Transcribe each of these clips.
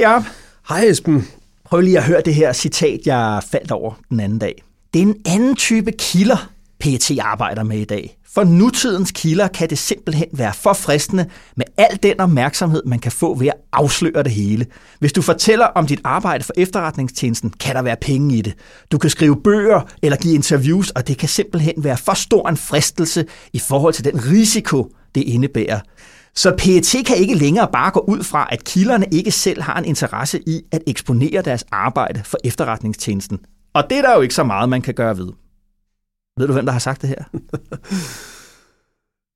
Ja, Hej Esben. prøv lige at høre det her citat, jeg faldt over den anden dag. Det er en anden type kilder, PT arbejder med i dag. For nutidens kilder kan det simpelthen være for fristende med al den opmærksomhed, man kan få ved at afsløre det hele. Hvis du fortæller om dit arbejde for efterretningstjenesten, kan der være penge i det. Du kan skrive bøger eller give interviews, og det kan simpelthen være for stor en fristelse i forhold til den risiko, det indebærer. Så PET kan ikke længere bare gå ud fra, at kilderne ikke selv har en interesse i at eksponere deres arbejde for efterretningstjenesten. Og det er der jo ikke så meget, man kan gøre ved. Ved du, hvem der har sagt det her?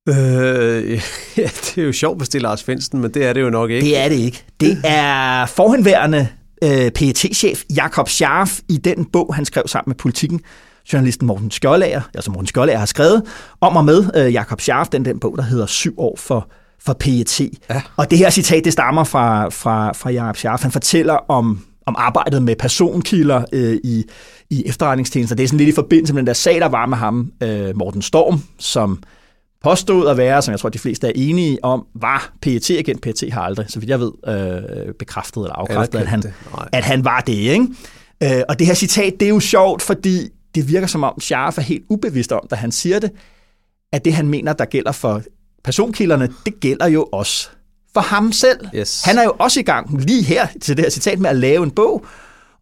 Øh, ja, det er jo sjovt, hvis det er Lars Finsen, men det er det jo nok ikke. Det er det ikke. Det er forhenværende øh, PET-chef Jakob Scharf i den bog, han skrev sammen med politikken, journalisten Morten Skjoldager, altså Morten Skjoldager har skrevet, om og med øh, Jakob Scharf, den, den bog, der hedder Syv år for, for PET. Ja. Og det her citat, det stammer fra, fra, fra Jakob Scharf. Han fortæller om, om arbejdet med personkilder øh, i, i efterretningstjenester. Det er sådan lidt i forbindelse med den der sag, der var med ham, øh, Morten Storm, som påstod at være, som jeg tror, de fleste er enige om, var PET-agent. PET har aldrig, så vidt jeg ved, øh, bekræftet eller afkræftet, at han, at han var det. Ikke? Øh, og det her citat, det er jo sjovt, fordi det virker som om, Scharf er helt ubevidst om, da han siger det, at det, han mener, der gælder for personkilderne, det gælder jo også for ham selv. Yes. Han er jo også i gang lige her til det her citat med at lave en bog,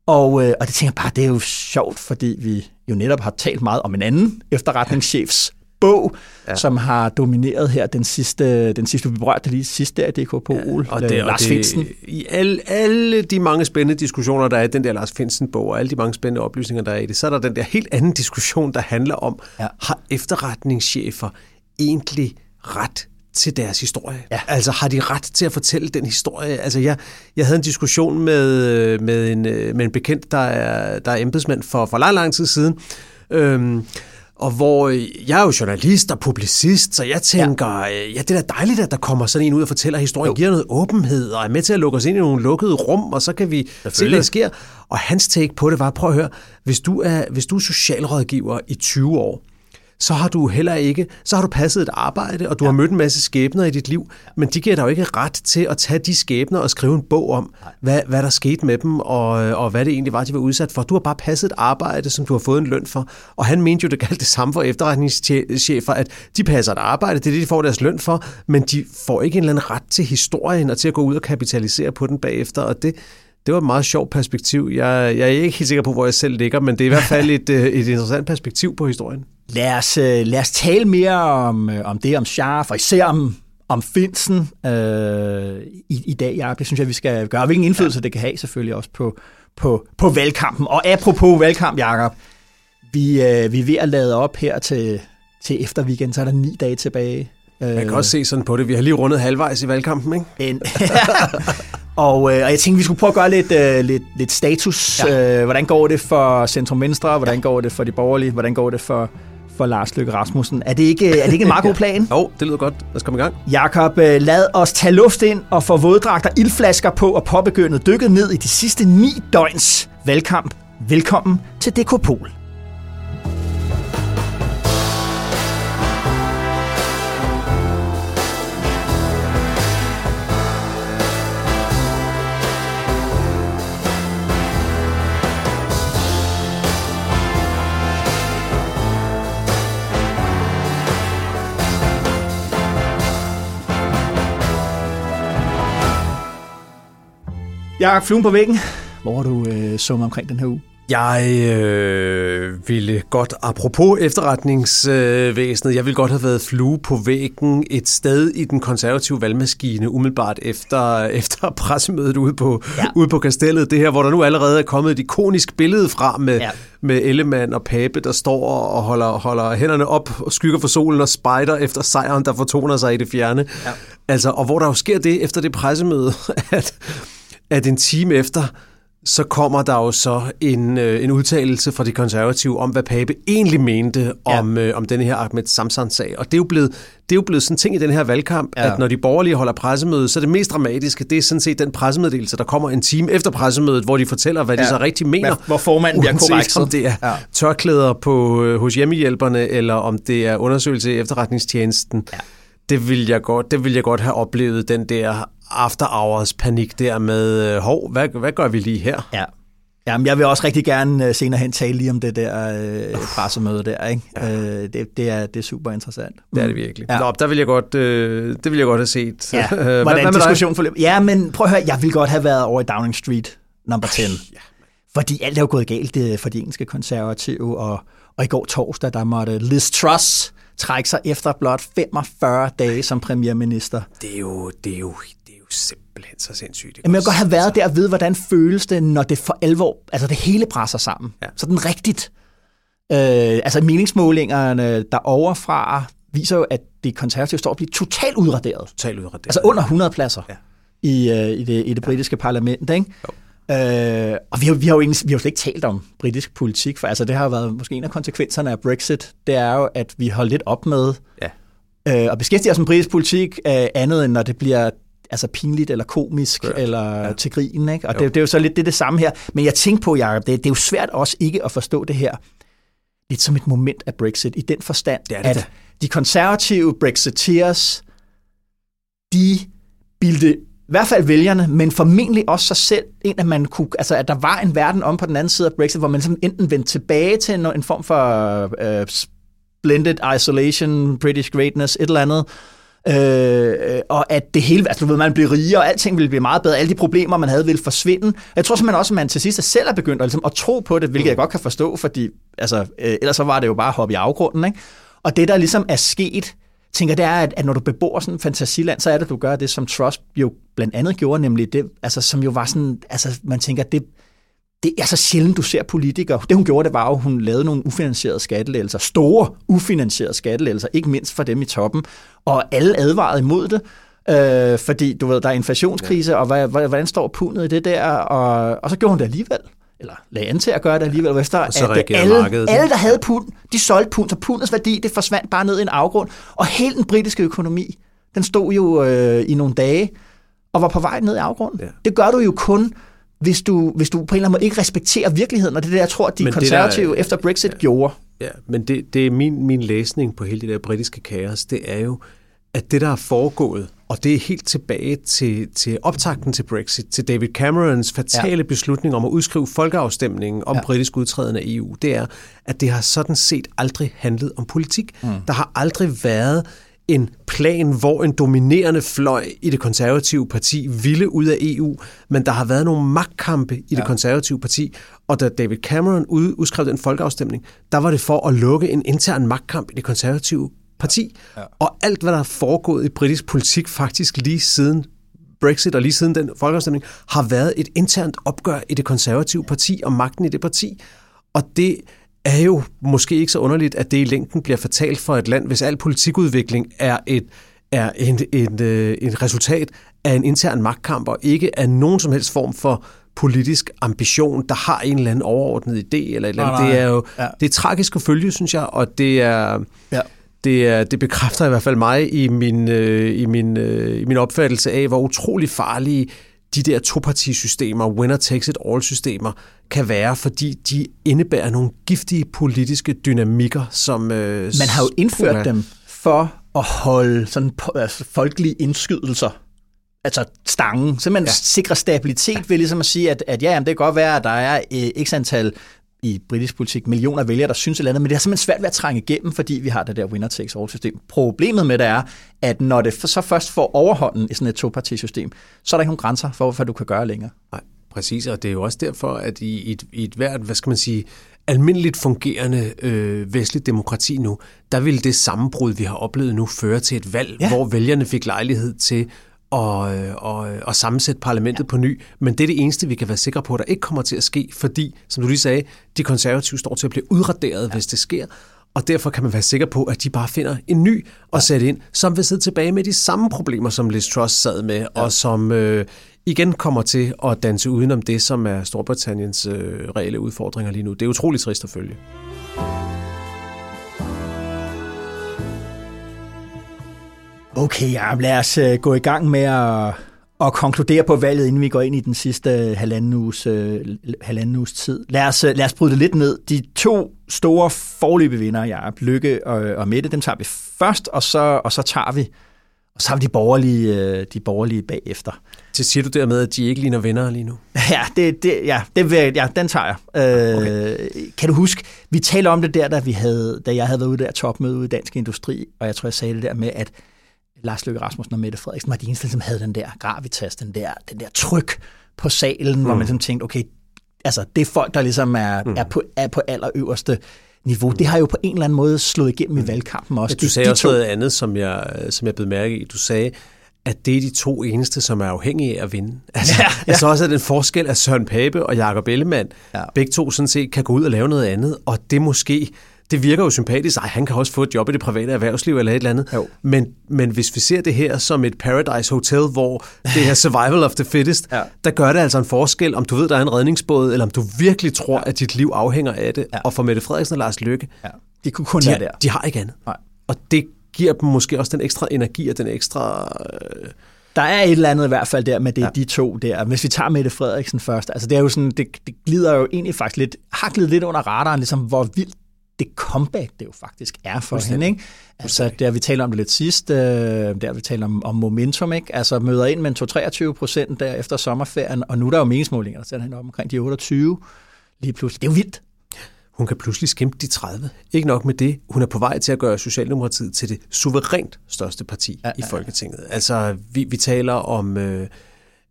og, øh, og det tænker jeg bare, det er jo sjovt, fordi vi jo netop har talt meget om en anden efterretningschefs bog, ja. som har domineret her den sidste, den sidste vi berørte lige sidst der i DK Pol, ja, Og det, og Lars det, Finsen. I alle, alle de mange spændende diskussioner, der er i den der Lars Finsen-bog, og alle de mange spændende oplysninger, der er i det, så er der den der helt anden diskussion, der handler om, ja. har efterretningschefer egentlig ret til deres historie? Ja. Altså har de ret til at fortælle den historie? Altså jeg, jeg havde en diskussion med, med, en, øh, med en bekendt, der er, der er embedsmand for, for lang, lang tid siden, øhm, og hvor øh, jeg er jo journalist og publicist, så jeg tænker, ja, ja det er da dejligt, at der kommer sådan en ud og fortæller historien, Jo. giver noget åbenhed, og er med til at lukke os ind i nogle lukkede rum, og så kan vi se, hvad der sker. Og hans take på det var, prøv at høre, hvis du er, hvis du er socialrådgiver i 20 år, så har du heller ikke, så har du passet et arbejde, og du ja. har mødt en masse skæbner i dit liv, men de giver dig jo ikke ret til at tage de skæbner og skrive en bog om, hvad, hvad der skete med dem, og, og hvad det egentlig var, de var udsat for. Du har bare passet et arbejde, som du har fået en løn for, og han mente jo, det galt det samme for efterretningschefer, at de passer et arbejde, det er det, de får deres løn for, men de får ikke en eller anden ret til historien, og til at gå ud og kapitalisere på den bagefter, og det, det var et meget sjovt perspektiv. Jeg, jeg er ikke helt sikker på, hvor jeg selv ligger, men det er i hvert fald et, øh, et interessant perspektiv på historien. Lad os, øh, lad os tale mere om, øh, om det, om Scharf, og især om, om Finsen øh, i, i dag, Jacob. Det synes jeg, vi skal gøre. Hvilken indflydelse ja. det kan have selvfølgelig også på, på, på valgkampen. Og apropos valgkamp, Jacob, vi, øh, vi er ved at lade op her til, til efter weekend, så er der ni dage tilbage. Man kan også se sådan på det. Vi har lige rundet halvvejs i valgkampen, ikke? En, og, øh, og jeg tænkte, vi skulle prøve at gøre lidt, øh, lidt, lidt status. Ja. Øh, hvordan går det for Centrum Venstre? Hvordan ja. går det for de borgerlige? Hvordan går det for, for Lars Løkke Rasmussen? Er det ikke, er det ikke en meget god plan? Jo, det lyder godt. Lad os komme i gang. Jakob, øh, lad os tage luft ind og få våddragter, ildflasker på og påbegynde dykket ned i de sidste ni døgns valgkamp. Velkommen til DK Jakob, fluen på væggen. Hvor har du øh, summet omkring den her uge? Jeg øh, ville godt, apropos efterretningsvæsenet, øh, jeg ville godt have været flue på væggen et sted i den konservative valgmaskine, umiddelbart efter, efter pressemødet ude på, ja. ude på kastellet. Det her, hvor der nu allerede er kommet et ikonisk billede fra med, ja. med Ellemann og Pape, der står og holder, holder hænderne op og skygger for solen og spejder efter sejren, der fortoner sig i det fjerne. Ja. Altså, og hvor der jo sker det efter det pressemøde, at, at en time efter så kommer der jo så en, øh, en udtalelse fra de konservative om, hvad Pape egentlig mente om, ja. øh, om denne her Ahmed Samsan-sag. Og det er, jo blevet, det er jo blevet sådan en ting i den her valgkamp, ja. at når de borgerlige holder pressemøde, så er det mest dramatiske, det er sådan set den pressemeddelelse, der kommer en time efter pressemødet, hvor de fortæller, hvad ja. de så rigtig mener. Hvor formanden bliver korrekt. om det er ja. tørklæder på, øh, hos hjemmehjælperne, eller om det er undersøgelse i efterretningstjenesten. Ja det vil jeg godt, det vil jeg godt have oplevet, den der after hours panik der med, øh, hov, hvad, hvad gør vi lige her? Ja. Jamen, jeg vil også rigtig gerne øh, senere hen tale lige om det der øh, pressemøde der. Ikke? Ja. Øh, det, det, er, det er super interessant. Det er det virkelig. Ja. Nå, der vil jeg godt, øh, det vil jeg godt have set. Ja. Hvordan hvad, hvad diskussion forløb? Ja, men prøv at høre, jeg vil godt have været over i Downing Street number 10. Ja. Fordi alt er jo gået galt øh, for de engelske konservative, og, og i går torsdag, der måtte Liz Truss trække sig efter blot 45 dage som premierminister. Det er jo, det er jo, det er jo simpelthen så sindssygt. Jamen, jeg kan godt have været der og vide, hvordan føles det, når det for alvor, altså det hele presser sammen. Ja. Så den rigtigt. Øh, altså meningsmålingerne der overfra viser jo, at de konservative står og bliver totalt udraderet. Totalt udraderet. Altså under 100 pladser ja. i, øh, i, det, i det britiske ja. parlament. Ikke? Jo. Øh, og vi har, vi, har jo egentlig, vi har jo slet ikke talt om britisk politik, for altså, det har været måske en af konsekvenserne af Brexit, det er jo, at vi holder lidt op med ja. øh, at beskæftige os med britisk politik, øh, andet end når det bliver altså pinligt eller komisk Correct. eller ja. til grin. Ikke? Og det, det er jo så lidt det, det samme her. Men jeg tænker på, Jacob, det, det er jo svært også ikke at forstå det her lidt som et moment af Brexit, i den forstand, det det at de konservative Brexiteers, de bildte i hvert fald vælgerne, men formentlig også sig selv, ind at man kunne, altså at der var en verden om på den anden side af Brexit, hvor man sådan enten vendte tilbage til en, en form for uh, blended isolation, British greatness, et eller andet, Øh, og at det hele, altså du ved, man bliver rigere, og alting ville blive meget bedre, alle de problemer, man havde, ville forsvinde. Jeg tror simpelthen også, at man til sidst selv er begyndt at, ligesom, at tro på det, hvilket jeg godt kan forstå, fordi altså, øh, ellers så var det jo bare at hoppe i afgrunden. Ikke? Og det, der ligesom er sket, tænker, det er, at, at når du bebor sådan en fantasiland, så er det, at du gør det, som Trust jo blandt andet gjorde, nemlig det, altså, som jo var sådan, altså man tænker, det, det er så sjældent, du ser politikere. Det hun gjorde, det var jo, hun lavede nogle ufinansierede skattelettelser, store ufinansierede skattelettelser, ikke mindst for dem i toppen, og alle advarede imod det, øh, fordi du ved, der er inflationskrise, ja. og hvad, hvordan står pundet i det der, og, og så gjorde hun det alligevel eller lagde an til at gøre det alligevel, efter at alle, markedet. alle, der havde pund, de solgte pund, så pundets værdi, det forsvandt bare ned i en afgrund, og hele den britiske økonomi, den stod jo øh, i nogle dage, og var på vej ned i afgrunden. Ja. Det gør du jo kun, hvis du, hvis du på en eller anden måde ikke respekterer virkeligheden, og det er det, jeg tror, at de men konservative der, efter Brexit ja, gjorde. Ja, men det, det er min, min læsning på hele det der britiske kaos, det er jo, at det, der er foregået, og det er helt tilbage til, til optakten til Brexit, til David Camerons fatale ja. beslutning om at udskrive folkeafstemningen om ja. britisk udtræden af EU, det er, at det har sådan set aldrig handlet om politik. Mm. Der har aldrig været en plan, hvor en dominerende fløj i det konservative parti ville ud af EU, men der har været nogle magtkampe i ja. det konservative parti, og da David Cameron udskrev den folkeafstemning, der var det for at lukke en intern magtkamp i det konservative parti. Ja. Og alt, hvad der er foregået i britisk politik faktisk lige siden Brexit og lige siden den folkeafstemning, har været et internt opgør i det konservative parti og magten i det parti. Og det er jo måske ikke så underligt, at det i længden bliver fatalt for et land, hvis al politikudvikling er et er en, en, øh, en resultat af en intern magtkamp, og ikke af nogen som helst form for politisk ambition, der har en eller anden overordnet idé, eller et eller andet. Nej, nej. Det er jo ja. det er tragisk at følge, synes jeg, og det er... Ja det, er, det bekræfter i hvert fald mig i min, øh, i, min, øh, i min opfattelse af, hvor utrolig farlige de der topartisystemer, winner takes it all systemer, kan være, fordi de indebærer nogle giftige politiske dynamikker, som... Øh, Man har jo indført er. dem for at holde sådan altså, folkelige indskydelser altså stangen, simpelthen ja. sikre stabilitet ved ligesom at sige, at, at ja, jamen, det kan godt være, at der er øh, x antal i britisk politik millioner vælgere, der synes et eller andet, men det er simpelthen svært ved at trænge igennem, fordi vi har det der winner takes all system. Problemet med det er, at når det så først får overhånden i sådan et topartisystem, så er der ikke nogen grænser for, hvad du kan gøre længere. Nej. Præcis, og det er jo også derfor, at i, et, i et hvert, hvad skal man sige, almindeligt fungerende øh, vestligt demokrati nu, der vil det sammenbrud, vi har oplevet nu, føre til et valg, ja. hvor vælgerne fik lejlighed til og, og, og sammensætte parlamentet ja. på ny. Men det er det eneste, vi kan være sikre på, der ikke kommer til at ske, fordi, som du lige sagde, de konservative står til at blive udraderet, ja. hvis det sker. Og derfor kan man være sikker på, at de bare finder en ny at sætte ind, som vil sidde tilbage med de samme problemer, som Liz Truss sad med, ja. og som øh, igen kommer til at danse udenom det, som er Storbritanniens øh, reelle udfordringer lige nu. Det er utroligt trist at følge. Okay, ja, lad os uh, gå i gang med at, at konkludere på valget, inden vi går ind i den sidste halvanden uges, uh, halvanden uges tid. Lad os, lad os bryde det lidt ned. De to store forløbe vinder, Jacob, Lykke og, og Mette, dem tager vi først, og så, og så tager vi og så har vi de borgerlige, de borgerlige bagefter. Så siger du dermed, at de ikke ligner venner lige nu? Ja, det, det, ja, det vil, ja den tager jeg. Okay. Øh, kan du huske, vi talte om det der, da, vi havde, da jeg havde været ude der topmøde ude i Dansk Industri, og jeg tror, jeg sagde det der med, at Lars Løkke Rasmussen og Mette Frederiksen var de eneste, som havde den der gravitas, den der, den der tryk på salen, mm. hvor man ligesom tænkte, okay, altså det er folk, der ligesom er, mm. er, på, er på allerøverste niveau. Mm. Det har jo på en eller anden måde slået igennem mm. i valgkampen også. Ja, du sagde de, de også to... noget andet, som jeg, som jeg blev mærke i. Du sagde, at det er de to eneste, som er afhængige af at vinde. Altså, ja, ja. Jeg så også, at den forskel af Søren Pape og Jakob Ellemann, ja. begge to sådan set kan gå ud og lave noget andet, og det måske det virker jo sympatisk. Ej, han kan også få et job i det private erhvervsliv eller et eller andet. Jo. Men, men hvis vi ser det her som et Paradise Hotel, hvor det er survival of the fittest, ja. der gør det altså en forskel, om du ved, der er en redningsbåd, eller om du virkelig tror, ja. at dit liv afhænger af det. Ja. Og for Mette Frederiksen og Lars Lykke, ja. de kunne kun de, være der. De har ikke andet. Nej. Og det giver dem måske også den ekstra energi og den ekstra... Øh, der er et eller andet i hvert fald der med det, ja. de to der. Hvis vi tager Mette Frederiksen først, altså det er jo sådan, det, det glider jo egentlig faktisk lidt, har glidet lidt under radaren, ligesom hvor vildt det comeback, det jo faktisk er for hende. Ikke? Altså, der vi talte om det lidt sidst, øh, der vi talte om, om momentum, ikke? altså møder ind med 23 procent der efter sommerferien, og nu er der jo meningsmålinger, der sætter hende op omkring de 28 lige pludselig. Det er jo vildt. Hun kan pludselig skimpe de 30. Ikke nok med det, hun er på vej til at gøre Socialdemokratiet til det suverænt største parti ja, ja, ja. i Folketinget. Altså, vi, vi taler om... Øh,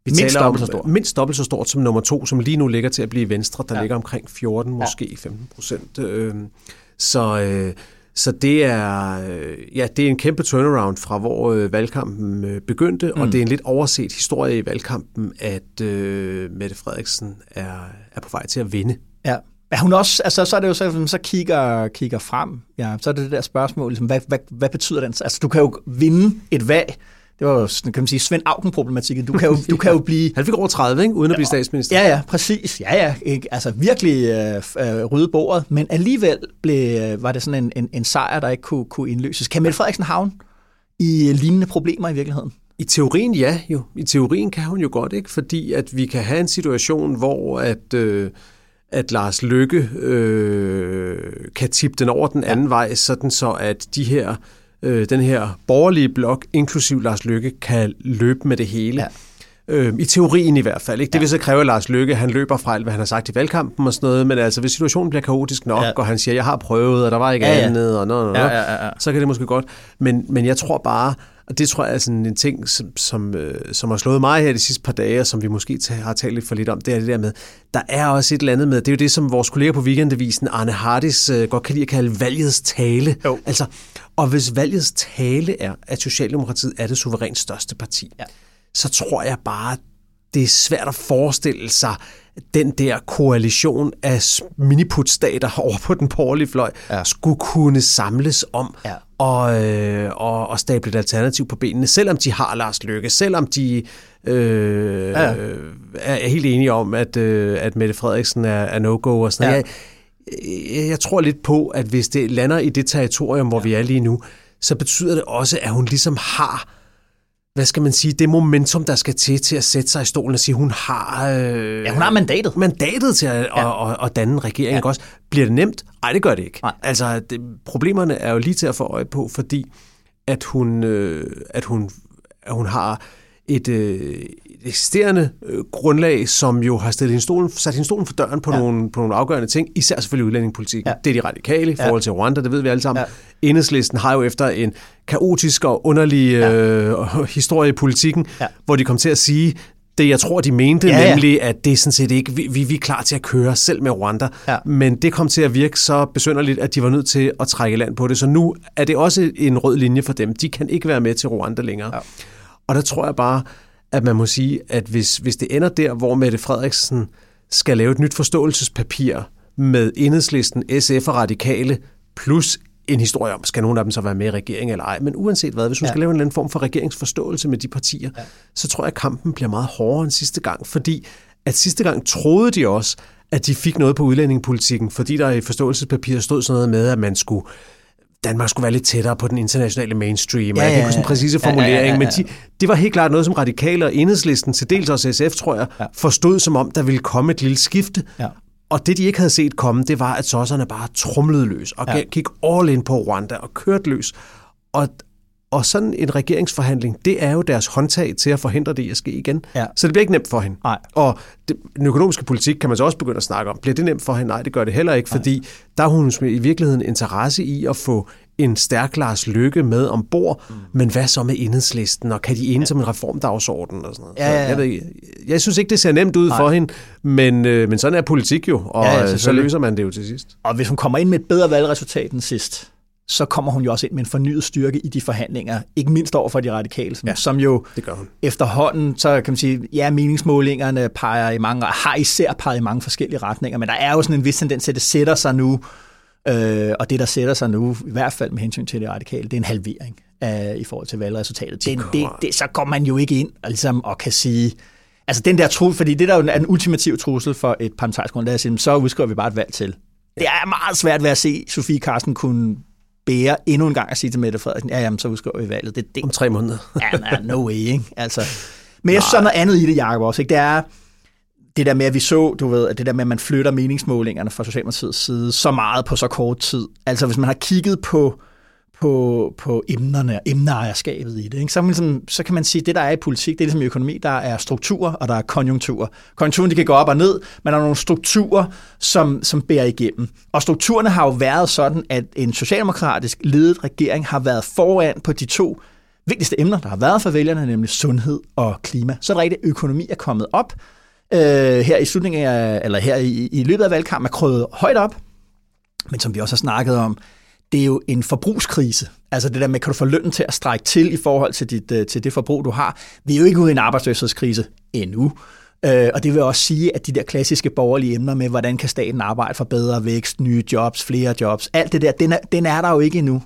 vi mindst dobbelt så stort. Mindst dobbelt så stort som nummer to, som lige nu ligger til at blive Venstre, der ja. ligger omkring 14, måske ja. 15 procent. Øh, så, øh, så det er, øh, ja, det er en kæmpe turnaround fra hvor øh, valgkampen øh, begyndte, mm. og det er en lidt overset historie i valgkampen, at øh, Mette Frederiksen er, er på vej til at vinde. Ja. Ja, hun også, altså, så er det jo så, så kigger, kigger frem, ja, så er det det der spørgsmål, ligesom, hvad, hvad, hvad betyder den? Altså, du kan jo vinde et valg, det var jo, kan man sige, Svend Augen-problematikken. Du kan jo, du kan jo blive... Han fik over 30, ikke? uden at blive statsminister. Ja, ja, præcis. Ja, ja. Ikke? Altså virkelig øh, øh, rydde bordet. Men alligevel blev, øh, var det sådan en, en, en sejr, der ikke kunne, kunne indløses. Kan Mette Frederiksen havne i lignende problemer i virkeligheden? I teorien ja, jo. I teorien kan hun jo godt, ikke? Fordi at vi kan have en situation, hvor at... Øh, at Lars Lykke øh, kan tippe den over den anden ja. vej, sådan så at de her øh, den her borgerlige blok, inklusiv Lars Lykke, kan løbe med det hele. Ja. Øh, I teorien i hvert fald. Ikke? Det ja. vil så kræve, at Lars Lykke han løber fra alt, hvad han har sagt i valgkampen og sådan noget, men altså, hvis situationen bliver kaotisk nok, ja. og han siger, jeg har prøvet, og der var ikke ja, ja. andet, og noget, noget, ja, ja, ja, ja. så kan det måske godt. Men, men jeg tror bare, og det tror jeg er sådan en ting, som, som, øh, som har slået mig her de sidste par dage, og som vi måske har talt lidt for lidt om, det er det der med, der er også et eller andet med, det er jo det, som vores kollega på Weekendavisen, Arne Hardis, øh, godt kan lide at kalde valgets tale. Jo. Altså, og hvis valgets tale er, at Socialdemokratiet er det suverænt største parti, ja. så tror jeg bare, det er svært at forestille sig den der koalition af miniputstater over på den borgerlige fløj ja. skulle kunne samles om ja. og, øh, og, og stable et alternativ på benene, selvom de har Lars Løkke, selvom de øh, ja. er helt enige om, at, øh, at Mette Frederiksen er, er no-go og sådan ja. jeg, jeg tror lidt på, at hvis det lander i det territorium, hvor ja. vi er lige nu, så betyder det også, at hun ligesom har hvad skal man sige, det momentum, der skal til til at sætte sig i stolen og sige, hun har... Øh, ja, hun har mandatet. Mandatet til at, ja. at, at, at danne regering ja. også. Bliver det nemt? Nej, det gør det ikke. Nej. Altså, det, problemerne er jo lige til at få øje på, fordi at hun, øh, at hun, at hun har et, øh, eksisterende øh, grundlag, som jo har stillet stolen, sat hende stolen for døren på, ja. nogle, på nogle afgørende ting, især selvfølgelig udlændingepolitik. Ja. Det er de radikale i forhold ja. til Rwanda, det ved vi alle sammen. Ja. Enhedslisten har jo efter en kaotisk og underlig ja. øh, historie i politikken, ja. hvor de kom til at sige, det, jeg tror, de mente, ja, ja. nemlig, at det er sådan set ikke, vi, vi, vi er klar til at køre selv med Rwanda. Ja. Men det kom til at virke så besynderligt, at de var nødt til at trække land på det. Så nu er det også en rød linje for dem. De kan ikke være med til Rwanda længere. Ja. Og der tror jeg bare, at man må sige, at hvis, hvis det ender der, hvor Mette Frederiksen skal lave et nyt forståelsespapir med enhedslisten, SF og radikale, plus en historie om, skal nogen af dem så være med i regeringen eller ej. Men uanset hvad, hvis hun ja. skal lave en eller anden form for regeringsforståelse med de partier, ja. så tror jeg, at kampen bliver meget hårdere end sidste gang, fordi at sidste gang troede de også, at de fik noget på udlændingepolitikken, fordi der i forståelsespapiret stod sådan noget med, at man skulle Danmark skulle være lidt tættere på den internationale mainstream. Ja, ja, ja. Jeg kan ikke huske en præcise formulering, ja, ja, ja, ja. men de, det var helt klart noget, som radikale og enhedslisten, til dels også SF, tror jeg, ja. forstod som om, der ville komme et lille skifte. Ja. Og det, de ikke havde set komme, det var, at sosserne bare trumlede løs og ja. gik all in på Rwanda og kørte løs. Og, og sådan en regeringsforhandling, det er jo deres håndtag til at forhindre det at ske igen. Ja. Så det bliver ikke nemt for hende. Nej. Og det, den økonomiske politik kan man så også begynde at snakke om. Bliver det nemt for hende? Nej, det gør det heller ikke, Nej. fordi der har hun i virkeligheden interesse i at få en stærk Lars Lykke med ombord, mm. men hvad så med enhedslisten, og kan de enes ja. om en reformdagsorden og sådan noget? Ja, ja, ja. Jeg, ved, jeg synes ikke, det ser nemt ud Nej. for hende, men, øh, men sådan er politik jo, og ja, ja, så løser man det jo til sidst. Og hvis hun kommer ind med et bedre valgresultat end sidst, så kommer hun jo også ind med en fornyet styrke i de forhandlinger, ikke mindst over for de radikale, som, ja, som jo det gør hun. efterhånden, så kan man sige, ja, meningsmålingerne peger i mange, har især peget i mange forskellige retninger, men der er jo sådan en vis tendens til, at det sætter sig nu, øh, og det, der sætter sig nu, i hvert fald med hensyn til det radikale, det er en halvering af, i forhold til valgresultatet. Det, det, det, så går man jo ikke ind og, ligesom, og kan sige, altså den der trussel, fordi det der er en ultimativ trussel for et parlamentarisk grundlag, så udskriver vi bare et valg til. Det er meget svært ved at se Sofie Carsten kunne bære endnu en gang at sige til Mette Frederiksen, ja, jamen, så udskriver vi valget. Det, det, Om tre måneder. ja, no way, ikke? Altså, men jeg synes, noget andet i det, Jacob, også. Ikke? Det er det der med, at vi så, du ved, at det der med, at man flytter meningsmålingerne fra Socialdemokratiets side så meget på så kort tid. Altså, hvis man har kigget på på, på emnerne og emneejerskabet i det. Ikke? Så, ligesom, så kan man sige, at det, der er i politik, det er ligesom i økonomi, der er strukturer, og der er konjunkturer. Konjunkturen, de kan gå op og ned, men der er nogle strukturer, som, som bærer igennem. Og strukturerne har jo været sådan, at en socialdemokratisk ledet regering har været foran på de to vigtigste emner, der har været for vælgerne, nemlig sundhed og klima. Så er det rigtigt, økonomi er kommet op. Øh, her i slutningen af, eller her i, i løbet af valgkampen er krøvet højt op, men som vi også har snakket om, det er jo en forbrugskrise. Altså det der med, kan du få lønnen til at strække til i forhold til, dit, øh, til det forbrug, du har. Vi er jo ikke ude i en arbejdsløshedskrise endnu. Øh, og det vil også sige, at de der klassiske borgerlige emner med, hvordan kan staten arbejde for bedre vækst, nye jobs, flere jobs, alt det der, den er, den er der jo ikke endnu.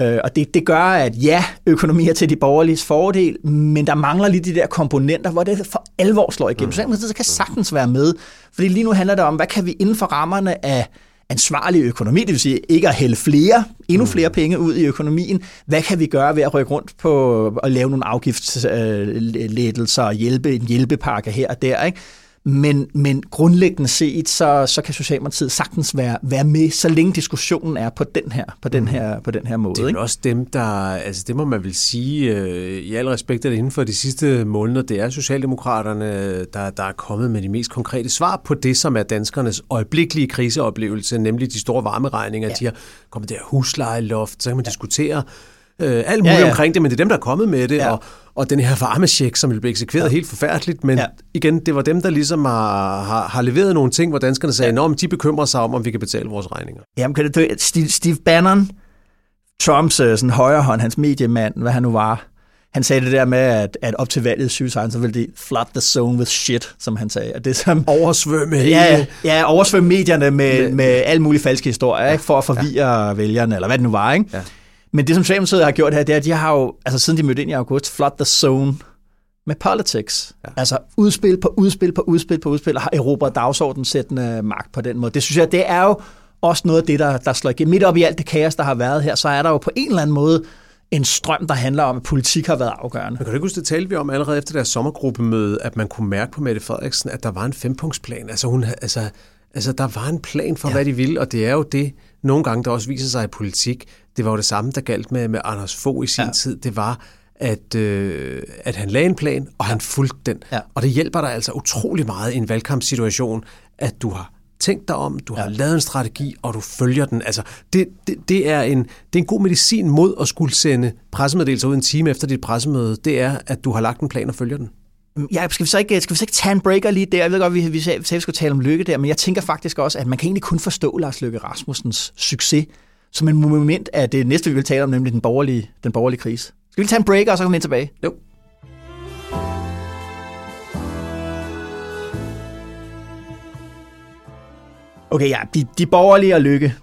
Øh, og det, det gør, at ja, økonomi er til de borgerliges fordel, men der mangler lige de der komponenter, hvor det for alvor slår igennem. Mm. Så kan sagtens være med, fordi lige nu handler det om, hvad kan vi inden for rammerne af ansvarlig økonomi, det vil sige ikke at hælde flere, endnu flere mm. penge ud i økonomien. Hvad kan vi gøre ved at rykke rundt på at lave nogle afgiftslettelser og hjælpe en hjælpepakke her og der, ikke? Men, men grundlæggende set, så, så kan Socialdemokratiet sagtens være, være med, så længe diskussionen er på den her, på den mm. her, på den her måde. Det er ikke? også dem, der, altså det må man vel sige, øh, i al respekt, at inden for de sidste måneder, det er Socialdemokraterne, der, der er kommet med de mest konkrete svar på det, som er danskernes øjeblikkelige kriseoplevelse, nemlig de store varmeregninger. Ja. De har kommet der huslejeloft, så kan man ja. diskutere øh, alt muligt ja, ja. omkring det, men det er dem, der er kommet med det, ja. og, og den her varmesjek, som blev eksekveret ja. helt forfærdeligt, men ja. igen, det var dem, der ligesom har, har, har leveret nogle ting, hvor danskerne sagde, ja. de bekymrer sig om, om vi kan betale vores regninger. Jamen, kan det, Steve, Steve Bannon, Trumps øh, sådan højre hånd, hans mediemand, hvad han nu var, han sagde det der med, at, at op til valget i 2016, så ville de flood the zone with shit, som han sagde. Og det som, oversvømme ja, ja, oversvømme medierne med, med, med alle mulige falske historier, ja. ikke, for at forvirre ja. vælgerne, eller hvad det nu var. Ikke? Ja. Men det, som Socialdemokratiet har gjort her, det er, at de har jo, altså siden de mødte ind i august, flood the zone med politics. Ja. Altså udspil på udspil på udspil på udspil, og har Europa dagsordenen sættende magt på den måde. Det synes jeg, det er jo også noget af det, der, der slår igennem. Midt op i alt det kaos, der har været her, så er der jo på en eller anden måde en strøm, der handler om, at politik har været afgørende. Men kan du ikke huske, det talte vi om allerede efter deres sommergruppemøde, at man kunne mærke på Mette Frederiksen, at der var en fempunktsplan. Altså, hun, altså, altså der var en plan for, ja. hvad de ville, og det er jo det, nogle gange, der også viser sig i politik. Det var jo det samme, der galt med, med Anders Fogh i sin ja. tid. Det var, at, øh, at han lagde en plan, og han fulgte den. Ja. Og det hjælper dig altså utrolig meget i en valgkampssituation, at du har tænkt dig om, du har ja. lavet en strategi, og du følger den. Altså, det, det, det, er en, det er en god medicin mod at skulle sende pressemeddelelser ud en time efter dit pressemøde. Det er, at du har lagt en plan og følger den. Ja, skal vi, så ikke, skal vi så ikke tage en breaker lige der? Jeg ved godt, vi, vi sagde, vi skulle tale om lykke der, men jeg tænker faktisk også, at man kan egentlig kun forstå Lars Løkke Rasmussens succes som en moment af det næste, vi vil tale om, nemlig den borgerlige, den borgerlige krise. Skal vi tage en breaker, og så kommer vi ind tilbage? Jo. Okay, ja, de, de borgerlige og lykke.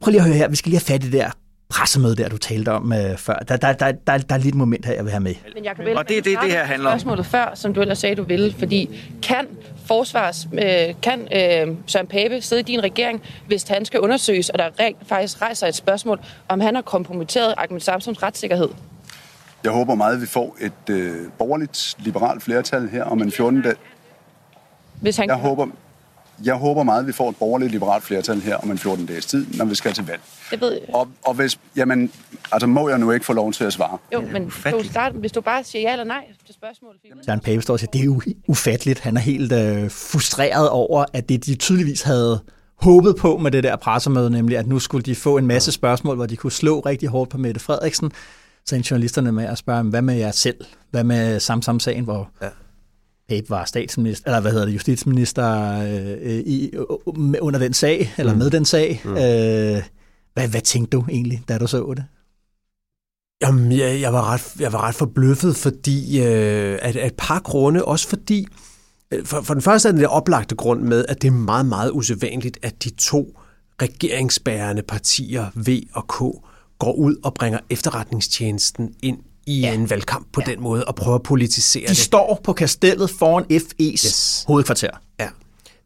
Prøv lige at høre her, vi skal lige have fat i det der pressemøde der, du talte om uh, før. Der, der, der, der, der er lige et moment her, jeg vil have med. Men jeg kan og det er det, det her handler om. Spørgsmålet før, som du ellers sagde, du ville, fordi kan forsvars, øh, kan øh, Søren Pape sidde i din regering, hvis han skal undersøges, og der rent faktisk rejser et spørgsmål, om han har kompromitteret Ahmed Samsons retssikkerhed? Jeg håber meget, at vi får et øh, borgerligt, liberalt flertal her om en 14 dag. Hvis han jeg, kan... håber, jeg håber meget, at vi får et borgerligt, liberalt flertal her om en 14 dages tid, når vi skal til valg. Det ved jeg. Og, og hvis, jamen, altså må jeg nu ikke få lov til at svare? Jo, men du start, hvis du bare siger ja eller nej til spørgsmålet. Søren Pape står og siger, det er jo ufatteligt. Han er helt øh, frustreret over, at det de tydeligvis havde håbet på med det der pressemøde, nemlig at nu skulle de få en masse spørgsmål, hvor de kunne slå rigtig hårdt på Mette Frederiksen. Så endte journalisterne med at spørge, hvad med jer selv? Hvad med Samsam-sagen, hvor ja. Pape var statsminister, eller hvad hedder det, justitsminister øh, i, øh, under den sag, eller mm. med den sag. Mm. Øh, hvad, hvad tænkte du egentlig, da du så det? Jamen, jeg, jeg, var, ret, jeg var ret forbløffet, fordi øh, at, at et par grunde, også fordi, øh, for, for den første er den der oplagte grund med, at det er meget, meget usædvanligt, at de to regeringsbærende partier, V og K, går ud og bringer efterretningstjenesten ind i ja. en valgkamp på ja. den måde og prøver at politisere de det. De står på kastellet foran FE's yes. hovedkvarter. Ja.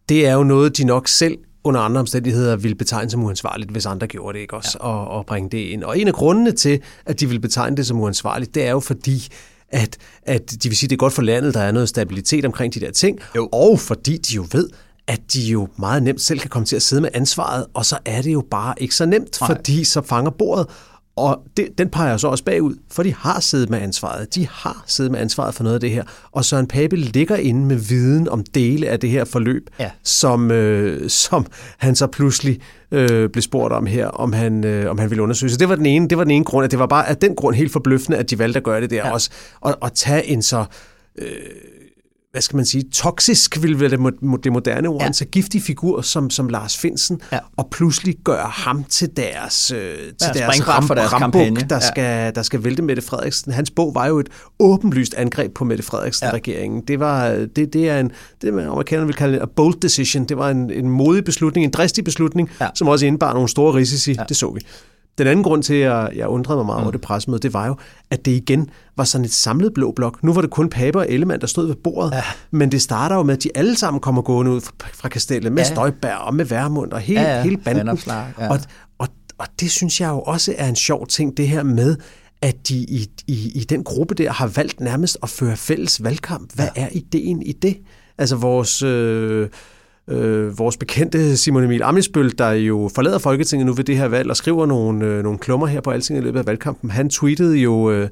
Det er jo noget, de nok selv under andre omstændigheder ville betegne som uansvarligt, hvis andre gjorde det, ikke også? Ja. Og, og bringe det ind. Og en af grundene til, at de vil betegne det som uansvarligt, det er jo fordi, at, at de vil sige, at det er godt for landet, der er noget stabilitet omkring de der ting, jo. og fordi de jo ved, at de jo meget nemt selv kan komme til at sidde med ansvaret, og så er det jo bare ikke så nemt, Nej. fordi så fanger bordet, og det, den peger så også bagud, for de har siddet med ansvaret. De har siddet med ansvaret for noget af det her. Og Søren Pape ligger inde med viden om dele af det her forløb, ja. som, øh, som han så pludselig øh, blev spurgt om her, om han, øh, om han ville undersøge. Så det var den ene, det var den ene grund, at det var bare af den grund helt forbløffende, at de valgte at gøre det der ja. også. Og, og tage en så... Øh, hvad skal man sige, toksisk, vil være det, det moderne ord, ja. en så giftig figur som, som Lars Finsen, ja. og pludselig gøre ham til deres, øh, til ja, deres, ram, for deres kampagne. der, ja. skal, der skal vælte Mette Frederiksen. Hans bog var jo et åbenlyst angreb på Mette Frederiksen-regeringen. Ja. Det, var, det, det er en, det man amerikanerne vil kalde en bold decision. Det var en, en modig beslutning, en dristig beslutning, ja. som også indebar nogle store risici. Ja. Det så vi. Den anden grund til, at jeg undrede mig meget mm. over det pressemøde, det var jo, at det igen var sådan et samlet blå blok. Nu var det kun Pape og Ellemann, der stod ved bordet, ja. men det starter jo med, at de alle sammen kommer gående ud fra kastellet med ja. Støjbær og med Værmund og hele, ja, ja. hele banden. Ja. Og, og, og det synes jeg jo også er en sjov ting, det her med, at de i, i, i den gruppe der har valgt nærmest at føre fælles valgkamp. Hvad ja. er ideen i det? Altså vores... Øh, øh, vores bekendte Simon Emil Amisbøl, der jo forlader Folketinget nu ved det her valg og skriver nogle, øh, nogle klummer her på Alting i løbet af valgkampen. Han tweetede jo øh,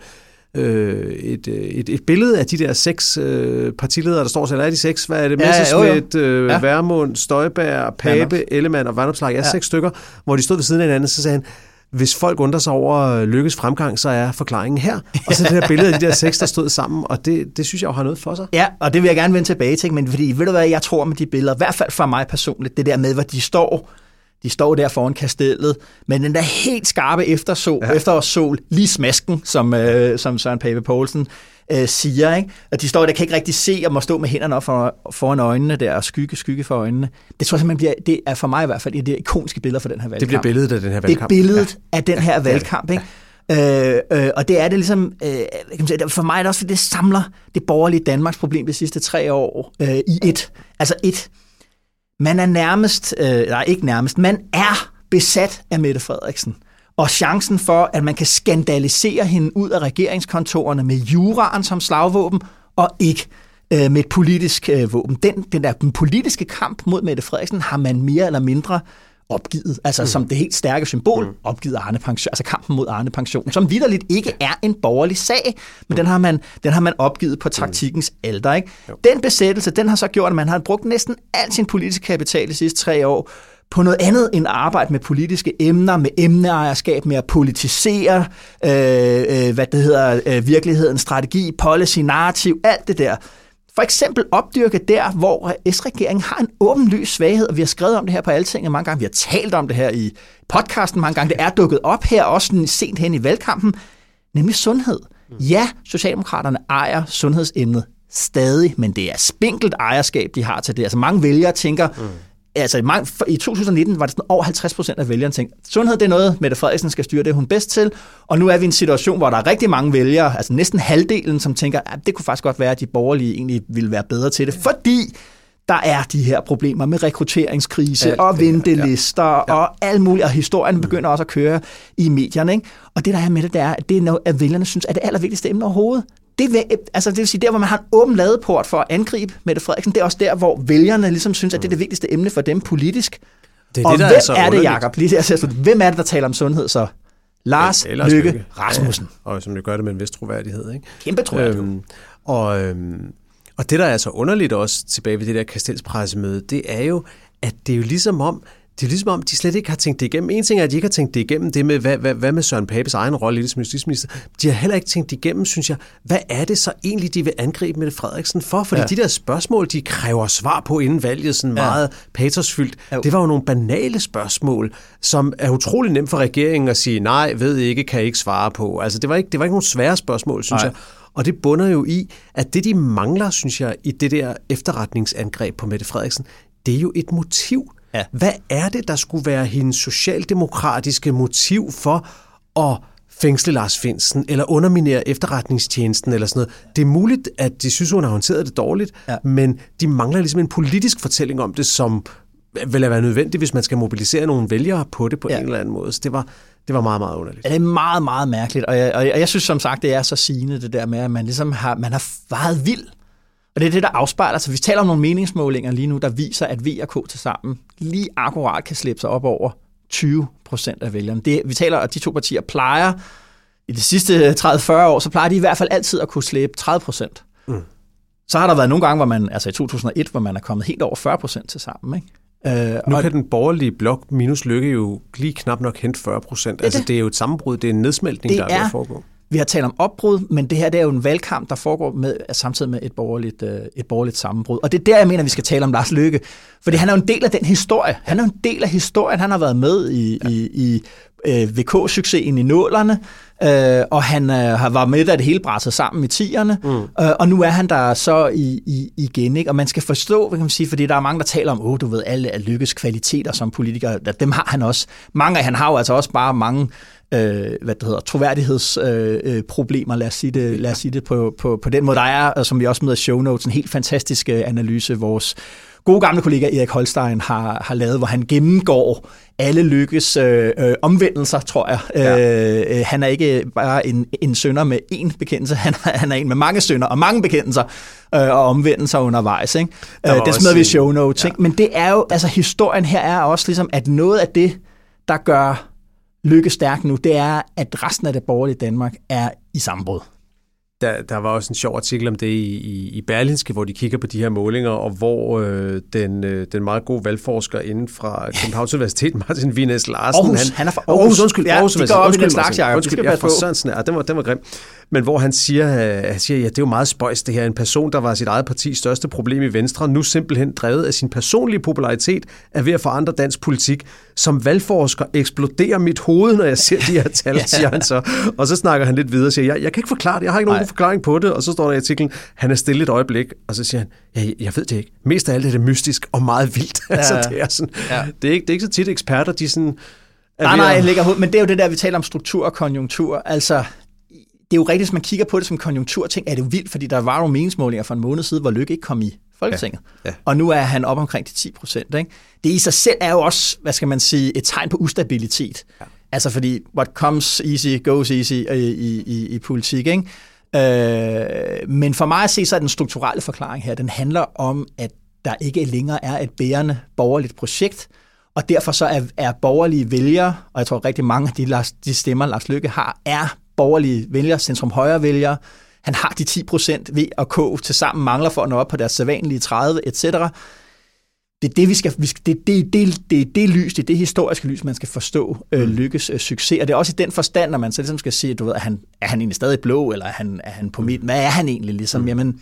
øh, et, et, et billede af de der seks øh, partiledere, der står så, er de seks? Hvad er det? Ja, Messerschmidt, øh, ja. Værmund, Støjberg, Pape, Ellemann og Vandopslag. Ja, ja, seks stykker, hvor de stod ved siden af hinanden, så sagde han, hvis folk undrer sig over lykkes fremgang, så er forklaringen her. Og så det der billede af de der seks, der stod sammen, og det, det synes jeg jo har noget for sig. Ja, og det vil jeg gerne vende tilbage til, men fordi, ved du hvad, jeg tror med de billeder, i hvert fald for mig personligt, det der med, hvor de står, de står der foran kastellet, med den der helt skarpe eftersol, ja. efterårssol, lige smasken, som, øh, som Søren Pape Poulsen øh, siger. Ikke? At de står der, kan ikke rigtig se, og må stå med hænderne op for, foran øjnene der, og skygge, skygge for øjnene. Det tror jeg simpelthen bliver, det er for mig i hvert fald, det er ikoniske billeder for den her valgkamp. Det bliver billedet af den her valgkamp. Det er billedet ja. af den her valgkamp, ikke? Øh, øh, og det er det ligesom, øh, kan man sige, for mig er det også, fordi det samler det borgerlige Danmarks problem de sidste tre år øh, i et. Altså et. Man er nærmest, øh, nej ikke nærmest, man er besat af Mette Frederiksen og chancen for, at man kan skandalisere hende ud af regeringskontorerne med juraen som slagvåben, og ikke øh, med et politisk øh, våben. Den, den der den politiske kamp mod Mette Frederiksen har man mere eller mindre opgivet, altså mm. som det helt stærke symbol, mm. opgivet Arne Pension, altså kampen mod Arne Pension, som vidderligt ikke er en borgerlig sag, men mm. den, har man, den har man opgivet på taktikkens mm. alder. Ikke? Den besættelse, den har så gjort, at man har brugt næsten al sin politiske kapital de sidste tre år på noget andet end arbejde med politiske emner, med emneejerskab, med at politisere, øh, øh, hvad det hedder, øh, virkeligheden, strategi, policy, narrativ, alt det der. for eksempel opdyrke der, hvor S-regeringen har en åbenlys svaghed, og vi har skrevet om det her på Altinget mange gange, vi har talt om det her i podcasten mange gange, det er dukket op her, også sent hen i valgkampen, nemlig sundhed. Ja, Socialdemokraterne ejer sundhedsemnet stadig, men det er spinkelt ejerskab, de har til det. Altså mange vælgere tænker, mm. Altså i, mange, i 2019 var det sådan over 50 procent af vælgerne tænkte, sundhed det er noget, Mette Frederiksen skal styre, det hun bedst til. Og nu er vi i en situation, hvor der er rigtig mange vælgere, altså næsten halvdelen, som tænker, at det kunne faktisk godt være, at de borgerlige egentlig ville være bedre til det, fordi der er de her problemer med rekrutteringskrise alt og ventelister ja. Ja. og alt muligt, og historien begynder også at køre i medierne. Ikke? Og det, der er med det, det er, det er noget, at vælgerne synes er det allervigtigste emne overhovedet. Det, altså det vil sige, der hvor man har en åben ladeport for at angribe Mette Frederiksen, det er også der, hvor vælgerne ligesom synes, at det er det vigtigste emne for dem politisk. Det er og det, der hvem er, så er det, Jacob? Lige der, hvem er det, der taler om sundhed så? Lars ja, Lykke, Lykke Rasmussen. Ja, og som jo gør det med en vis troværdighed. Ikke? Kæmpe troværdighed. Øhm, og, øhm, og det, der er så underligt også tilbage ved det der kastelspressemøde, det er jo, at det er jo ligesom om, det er ligesom om, de slet ikke har tænkt det igennem. En ting er, at de ikke har tænkt det igennem, det med, hvad, hvad, hvad med Søren Papes egen rolle i det som justitsminister. De har heller ikke tænkt det igennem, synes jeg. Hvad er det så egentlig, de vil angribe med Frederiksen for? Fordi ja. de der spørgsmål, de kræver svar på inden valget, sådan ja. meget patosfyldt. Ja. Det var jo nogle banale spørgsmål, som er utrolig nemt for regeringen at sige, nej, ved ikke, kan ikke svare på. Altså, det var ikke, det var ikke nogle svære spørgsmål, synes nej. jeg. Og det bunder jo i, at det, de mangler, synes jeg, i det der efterretningsangreb på Mette Frederiksen, det er jo et motiv. Ja. Hvad er det, der skulle være hendes socialdemokratiske motiv for at fængsle Lars Finsen, eller underminere efterretningstjenesten, eller sådan noget. Det er muligt, at de synes, hun har håndteret det dårligt, ja. men de mangler ligesom en politisk fortælling om det, som vil være nødvendigt, hvis man skal mobilisere nogle vælgere på det på ja. en eller anden måde. Så det var, det var meget, meget underligt. Ja, det er meget, meget mærkeligt, og jeg, og jeg, og jeg synes som sagt, det er så sigende det der med, at man ligesom har, man har været vild og det er det, der afspejler sig. Vi taler om nogle meningsmålinger lige nu, der viser, at V og K til sammen lige akkurat kan slippe sig op over 20 procent af vælgerne. Det, vi taler, at de to partier plejer, i de sidste 30-40 år, så plejer de i hvert fald altid at kunne slippe 30 procent. Mm. Så har der været nogle gange, hvor man, altså i 2001, hvor man er kommet helt over 40 procent til sammen. Ikke? Øh, nu kan den borgerlige blok minus lykke jo lige knap nok hente 40 procent. Altså det er jo et sammenbrud, det er en nedsmeltning, det der er ved at foregå. Vi har talt om opbrud, men det her det er jo en valgkamp, der foregår med, samtidig med et borgerligt, øh, et borgerligt sammenbrud. Og det er der, jeg mener, vi skal tale om Lars Løkke. Fordi han er jo en del af den historie. Han er jo en del af historien. Han har været med i, ja. i, i øh, VK-succesen i nålerne, øh, og han øh, har været med, da det hele brændte sammen i tierne, mm. øh, og nu er han der så i, i, igen. Ikke? Og man skal forstå, hvad kan man sige, fordi der er mange, der taler om, åh, du ved, alle Lykkes kvaliteter som politiker, dem har han også. Mange af han har jo altså også bare mange øh, hvad det hedder, troværdighedsproblemer, øh, lad os sige det, lad os sige det på, på, på den måde. Der er, som vi også møder show notes, en helt fantastisk øh, analyse, vores gode gamle kollega Erik Holstein har, har lavet, hvor han gennemgår alle lykkes øh, øh, omvendelser, tror jeg. Ja. Øh, han er ikke bare en, en sønder med én bekendelse, han, han er en med mange sønder og mange bekendelser øh, og omvendelser undervejs. Ikke? Øh, det smider vi i show notes. Ja. Ikke? Men det er jo, altså historien her er også ligesom, at noget af det, der gør lykke stærk nu, det er, at resten af det borgerlige Danmark er i sammenbrud. Der, der var også en sjov artikel om det i, i, i Berlinske, hvor de kigger på de her målinger, og hvor øh, den, øh, den meget gode valgforsker inden fra Københavns Universitet, Martin Vines Larsen... Aarhus, han, han er fra Aarhus. Aarhus undskyld. Ja, Aarhus, de går op i den slags, Jacob. Undskyld, ja, for Sørensen, ja, den var, den var grim. Men hvor han siger, øh, han siger, ja, det er jo meget spøjs, det her. En person, der var sit eget partis største problem i Venstre, nu simpelthen drevet af sin personlige popularitet, er ved at forandre dansk politik. Som valgforsker eksploderer mit hoved, når jeg ser de her tal, ja. siger han så. Og så snakker han lidt videre og siger, jeg, jeg kan ikke forklare det, jeg har ikke nogen forklaring på det. Og så står der i artiklen, han er stille et øjeblik, og så siger han, ja, jeg ved det ikke. Mest af alt er det mystisk og meget vildt. Ja. altså, det, er sådan, ja. det, er ikke, det er ikke så tit eksperter, de sådan... Nej, nej, jeg lægger men det er jo det der, vi taler om struktur og konjunktur. Altså, det er jo rigtigt, hvis man kigger på det som konjunkturting, er det jo vildt, fordi der var jo meningsmålinger for en måned siden, hvor Lykke ikke kom i Folketinget. Ja, ja. Og nu er han op omkring de 10 procent. Det i sig selv er jo også, hvad skal man sige, et tegn på ustabilitet. Ja. Altså fordi, what comes easy, goes easy i, i, i, i politik. Ikke? Øh, men for mig at se, så er den strukturelle forklaring her, den handler om, at der ikke længere er et bærende borgerligt projekt, og derfor så er, er borgerlige vælgere, og jeg tror rigtig mange af de, de stemmer, Lars Lykke har, er borgerlige vælgere, centrum-højre vælgere. Han har de 10 procent V og K til sammen mangler for at nå op på deres sædvanlige 30, etc. Det er det, vi skal, vi skal, det, det, det, det, det lys, det er det historiske lys, man skal forstå øh, mm. lykkes øh, succes. Og det er også i den forstand, når man så ligesom skal sige, du ved, er han, er han egentlig stadig blå, eller er han, er han på midt? Hvad er han egentlig ligesom? Mm. Jamen,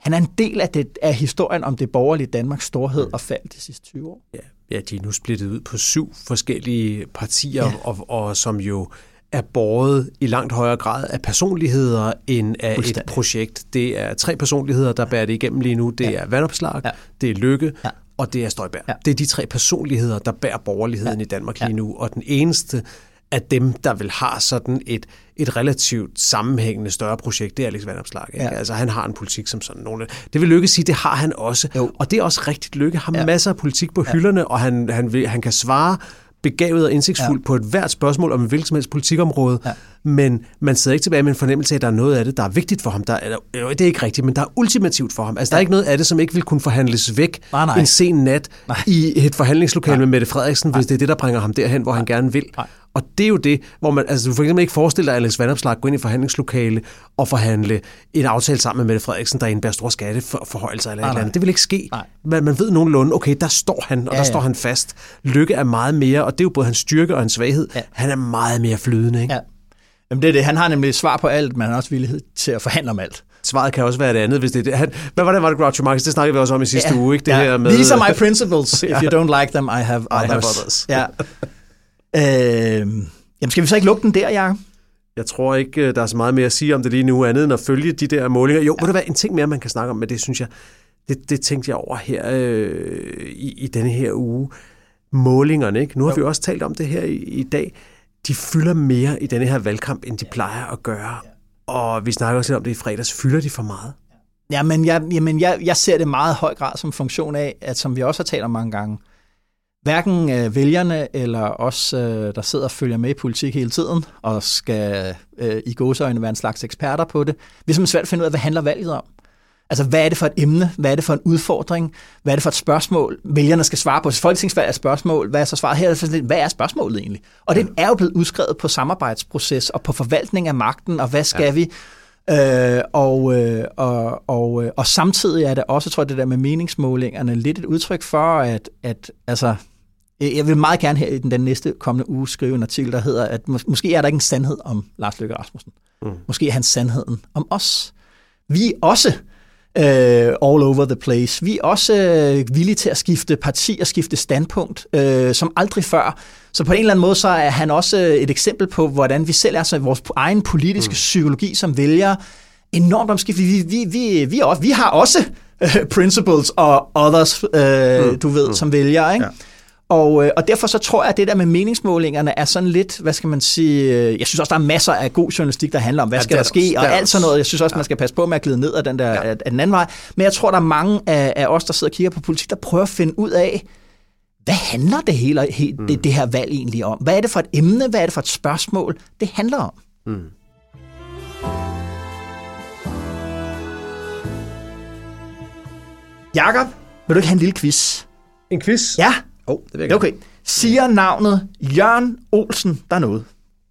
han er en del af, det, af historien om det borgerlige Danmarks storhed og fald de sidste 20 år. Ja, ja, de er nu splittet ud på syv forskellige partier, ja. og, og som jo er båret i langt højere grad af personligheder end af et projekt. Det er tre personligheder, der bærer det igennem lige nu. Det ja. er Vandopslag, ja. det er Lykke, ja. Og det er Støjberg. Ja. Det er de tre personligheder, der bærer borgerligheden ja. i Danmark lige nu. Og den eneste af dem, der vil have sådan et, et relativt sammenhængende større projekt, det er Alex Vandopslag. Ikke? Ja. Altså, han har en politik som sådan nogle. Det vil Lykke sige, det har han også. Jo. Og det er også rigtigt Lykke. har ja. masser af politik på ja. hylderne, og han, han, vil, han kan svare begavet og indsigtsfuld ja. på et hvert spørgsmål om en hvilket som helst politikområde, ja. men man sidder ikke tilbage med en fornemmelse af, at der er noget af det, der er vigtigt for ham. Der er, det er ikke rigtigt, men der er ultimativt for ham. Altså, ja. der er ikke noget af det, som ikke vil kunne forhandles væk nej, nej. en sen nat nej. i et forhandlingslokale nej. med Mette Frederiksen, nej. hvis det er det, der bringer ham derhen, hvor nej. han gerne vil. Nej. Og det er jo det, hvor man, altså du for eksempel ikke forestiller dig, at Alex Vandopslag gå ind i forhandlingslokale og forhandle en aftale sammen med Mette Frederiksen, der indbærer store skatteforhøjelser eller nej, et eller andet. Det vil ikke ske. Man, man ved nogenlunde, okay, der står han, og ja, der ja. står han fast. Lykke er meget mere, og det er jo både hans styrke og hans svaghed. Ja. Han er meget mere flydende, ikke? Ja. Jamen det er det. Han har nemlig svar på alt, men han har også villighed til at forhandle om alt. Svaret kan også være det andet, hvis det er det. Han, hvad var det, var det Groucho Marx? Det snakkede vi også om i sidste ja. uge, ikke? Det ja. her med, These are my principles. If you don't like them, I have others. I have others. Ja. øh, jamen skal vi så ikke lukke den der, Jacob? Jeg tror ikke, øh, der er så meget mere at sige om det lige nu, andet end at følge de der målinger. Jo, ja. må det være en ting mere, man kan snakke om, men det synes jeg, det, det tænkte jeg over her øh, i, i denne her uge. Målingerne, ikke? Nu har jo. vi også talt om det her i, i dag. De fylder mere i denne her valgkamp, end de plejer at gøre. Og vi snakker også lidt om det i fredags. Fylder de for meget? Ja, men jeg, jamen jeg, jeg ser det meget høj grad som funktion af, at som vi også har talt om mange gange, hverken øh, vælgerne eller os, øh, der sidder og følger med i politik hele tiden, og skal øh, i gåseøjne være en slags eksperter på det, vi er simpelthen svært at finde ud af, hvad handler valget om. Altså, hvad er det for et emne? Hvad er det for en udfordring? Hvad er det for et spørgsmål, vælgerne skal svare på? Hvis Folketingsvalg er et spørgsmål, hvad er så svaret her? Hvad er spørgsmålet egentlig? Og det er jo blevet udskrevet på samarbejdsproces og på forvaltning af magten, og hvad skal ja. vi? Øh, og, øh, og, og, øh, og samtidig er det også, tror jeg, det der med meningsmålingerne lidt et udtryk for, at, at altså, jeg vil meget gerne her i den, den næste kommende uge skrive en artikel, der hedder, at mås- måske er der ikke en sandhed om Lars Løkke Rasmussen. Mm. Måske er han sandheden om os. Vi er også uh, all over the place. Vi er også uh, villige til at skifte parti og skifte standpunkt, uh, som aldrig før. Så på en eller anden måde, så er han også et eksempel på, hvordan vi selv er så i vores egen politiske mm. psykologi som vælger enormt omskift. Vi, vi, vi, vi, også, vi har også uh, principles og others, uh, mm. du ved, mm. som vælger, ikke? Ja. Og, øh, og derfor så tror jeg, at det der med meningsmålingerne er sådan lidt, hvad skal man sige, øh, jeg synes også, der er masser af god journalistik, der handler om, hvad ja, skal der ske, og alt sådan noget. Jeg synes også, ja. man skal passe på med at glide ned af den, der, ja. af den anden vej. Men jeg tror, der er mange af, af os, der sidder og kigger på politik, der prøver at finde ud af, hvad handler det hele mm. det, det her valg egentlig om? Hvad er det for et emne? Hvad er det for et spørgsmål, det handler om? Mm. Jakob, vil du ikke have en lille quiz? En quiz? Ja. Oh, det vil jeg okay. Siger navnet Jørgen Olsen der noget?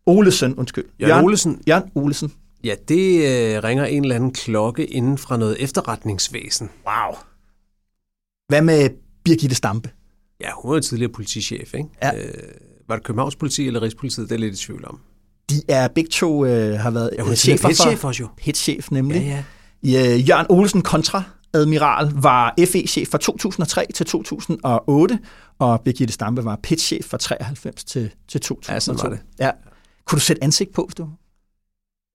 Olesen, undskyld. Jørgen, Jørgen Olesen? Jørgen Olesen. Ja, det øh, ringer en eller anden klokke inden fra noget efterretningsvæsen. Wow. Hvad med Birgitte Stampe? Ja, hun er tidligere politichef, ikke? Ja. Øh, var det Københavns politi eller Rigspolitiet? Det er lidt i tvivl om. De er begge to øh, har været ja, hun er chefer for. også jo. Hitchef nemlig. Ja, ja. Øh, Jørgen Olsen kontra admiral var FE-chef fra 2003 til 2008, og Birgitte Stampe var pitchef fra 93 til, til 2002. Ja, sådan var det. Ja. Kunne du sætte ansigt på, hvis du...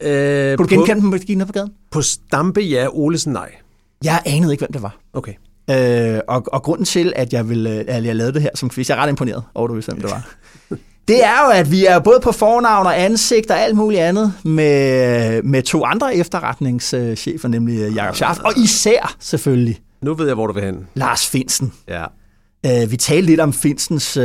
Øh, Kunne du genkende dem, Birgitte på gaden? På Stampe, ja. Olesen, nej. Jeg anede ikke, hvem det var. Okay. Øh, og, og grunden til, at jeg, ville, at jeg lavede det her som quiz, jeg er ret imponeret over, du vidste, hvem det var. Det er jo, at vi er både på fornavn og ansigt og alt muligt andet med, med to andre efterretningschefer, nemlig Jakob Schaff, og især selvfølgelig... Nu ved jeg, hvor du vil hen. Lars Finsen. Ja. Uh, vi talte lidt om Finsens uh,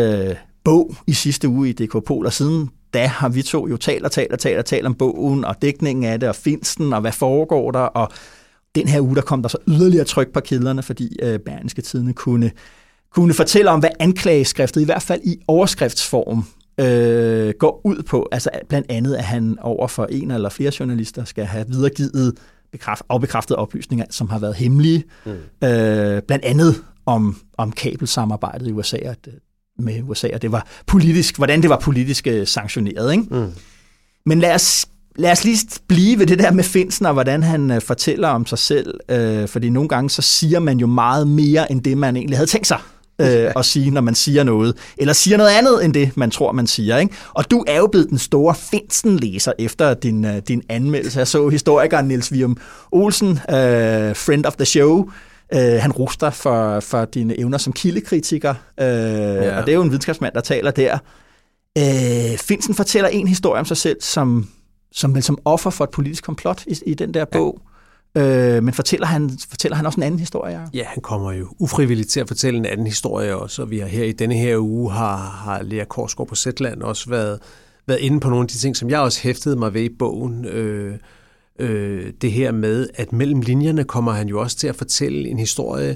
bog i sidste uge i DK Pol, og siden da har vi to jo talt og talt og talt og talt om bogen og dækningen af det, og Finsen, og hvad foregår der, og den her uge, der kom der så yderligere tryk på kilderne, fordi uh, Berlingske Tidene kunne, kunne fortælle om, hvad anklageskriftet, i hvert fald i overskriftsform, øh, går ud på, altså blandt andet, at han over for en eller flere journalister skal have videregivet bekræft, afbekræftede oplysninger, som har været hemmelige, mm. øh, blandt andet om, om kabelsamarbejdet i USA, at, med USA, og det var politisk, hvordan det var politisk øh, sanktioneret. Ikke? Mm. Men lad os lad os lige blive ved det der med Finsen og hvordan han øh, fortæller om sig selv. Øh, fordi nogle gange så siger man jo meget mere end det, man egentlig havde tænkt sig øh, at sige, når man siger noget. Eller siger noget andet end det, man tror, man siger. Ikke? Og du er jo blevet den store Finsen-læser efter din, øh, din anmeldelse. Jeg så historikeren Niels Vium Olsen, øh, friend of the show, Øh, han ruster for, for dine evner som kildekritiker, øh, ja. og det er jo en videnskabsmand, der taler der. Øh, Finsen fortæller en historie om sig selv som, som, som offer for et politisk komplot i, i den der bog. Ja. Øh, men fortæller han, fortæller han også en anden historie? Ja, han kommer jo ufrivilligt til at fortælle en anden historie også, og vi har her i denne her uge har, har Lea Korsgaard på Zetland også været, været inde på nogle af de ting, som jeg også hæftede mig ved i bogen. Øh, øh, det her med, at mellem linjerne kommer han jo også til at fortælle en historie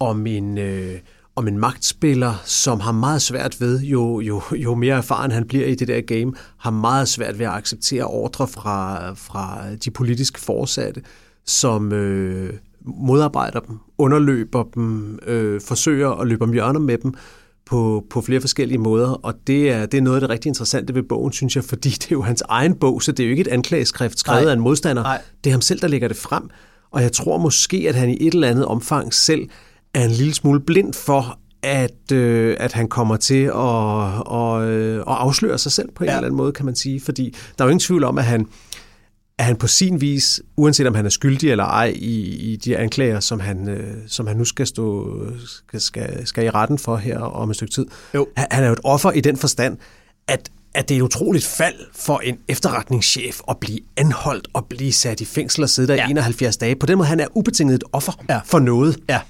om en, øh, om en magtspiller, som har meget svært ved, jo, jo, jo mere erfaren han bliver i det der game, har meget svært ved at acceptere ordre fra, fra de politiske forsatte, som øh, modarbejder dem, underløber dem, øh, forsøger at løbe om hjørner med dem, på, på flere forskellige måder, og det er, det er noget af det rigtig interessante ved bogen, synes jeg, fordi det er jo hans egen bog, så det er jo ikke et anklageskrift skrevet Nej. af en modstander. Nej. Det er ham selv, der lægger det frem, og jeg tror måske, at han i et eller andet omfang selv er en lille smule blind for, at, øh, at han kommer til at, og, øh, at afsløre sig selv på en ja. eller anden måde, kan man sige. Fordi der er jo ingen tvivl om, at han, at han på sin vis, uanset om han er skyldig eller ej i, i de anklager, som han, øh, som han nu skal stå skal, skal, skal i retten for her om et stykke tid, jo. Han, han er jo et offer i den forstand, at at det er et utroligt fald for en efterretningschef at blive anholdt og blive sat i fængsel og sidde der ja. i 71 dage. På den måde, han er ubetinget et offer ja. for noget. Ja.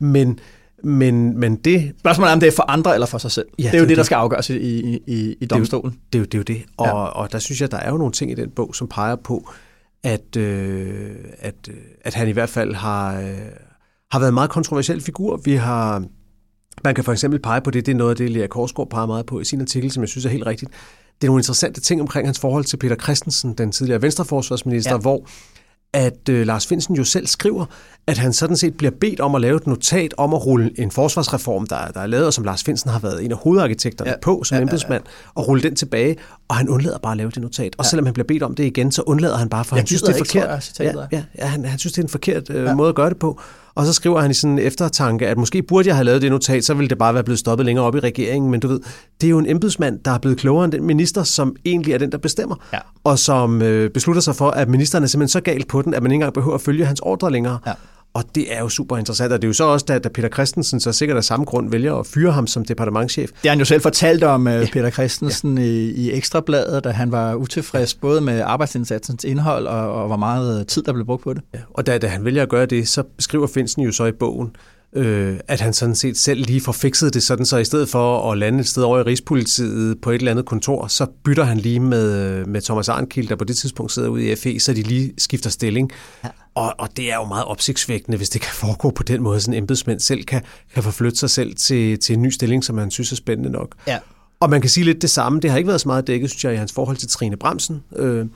Men, men, men det... Spørgsmålet er, om det er for andre eller for sig selv. Ja, det er jo det, det, der skal afgøres i, i, i, i domstolen. Det er, jo, det er jo det. Og, ja. og der synes jeg, der er jo nogle ting i den bog, som peger på, at, øh, at, øh, at han i hvert fald har, øh, har været en meget kontroversiel figur. Vi har... Man kan for eksempel pege på det, det er noget af det, Lea Korsgaard peger meget på i sin artikel, som jeg synes er helt rigtigt. Det er nogle interessante ting omkring hans forhold til Peter Christensen, den tidligere venstreforsvarsminister, ja. hvor at øh, Lars Finsen jo selv skriver, at han sådan set bliver bedt om at lave et notat om at rulle en forsvarsreform, der, der er lavet, og som Lars Finsen har været en af hovedarkitekterne ja. på som ja, embedsmand, ja, ja. og rulle den tilbage, og han undlader bare at lave det notat. Og ja. selvom han bliver bedt om det igen, så undlader han bare, for jeg han synes, det er forkert. Tror, ja, ja, han, han synes, det er en forkert øh, ja. måde at gøre det på. Og så skriver han i sådan en eftertanke, at måske burde jeg have lavet det notat, så ville det bare være blevet stoppet længere op i regeringen. Men du ved, det er jo en embedsmand, der er blevet klogere end den minister, som egentlig er den, der bestemmer. Ja. Og som øh, beslutter sig for, at ministeren er simpelthen så galt på den, at man ikke engang behøver at følge hans ordre længere. Ja. Og det er jo super interessant, og det er jo så også, da, da Peter Christensen så sikkert af samme grund vælger at fyre ham som departementchef. Det har han jo selv fortalt om, uh, ja. Peter Christensen, ja. i, i Ekstrabladet, da han var utilfreds både med arbejdsindsatsens indhold og, og hvor meget tid, der blev brugt på det. Ja. Og da, da han vælger at gøre det, så beskriver Finsen jo så i bogen, øh, at han sådan set selv lige får fikset det sådan, så i stedet for at lande et sted over i Rigspolitiet på et eller andet kontor, så bytter han lige med, med Thomas Arnkild, der på det tidspunkt sidder ude i FE, så de lige skifter stilling. Ja. Og, og det er jo meget opsigtsvækkende, hvis det kan foregå på den måde, sådan en embedsmænd selv kan, kan forflytte sig selv til, til en ny stilling, som man synes er spændende nok. Ja. Og man kan sige lidt det samme. Det har ikke været så meget dækket, synes jeg, i hans forhold til Trine Bremsen. Øh,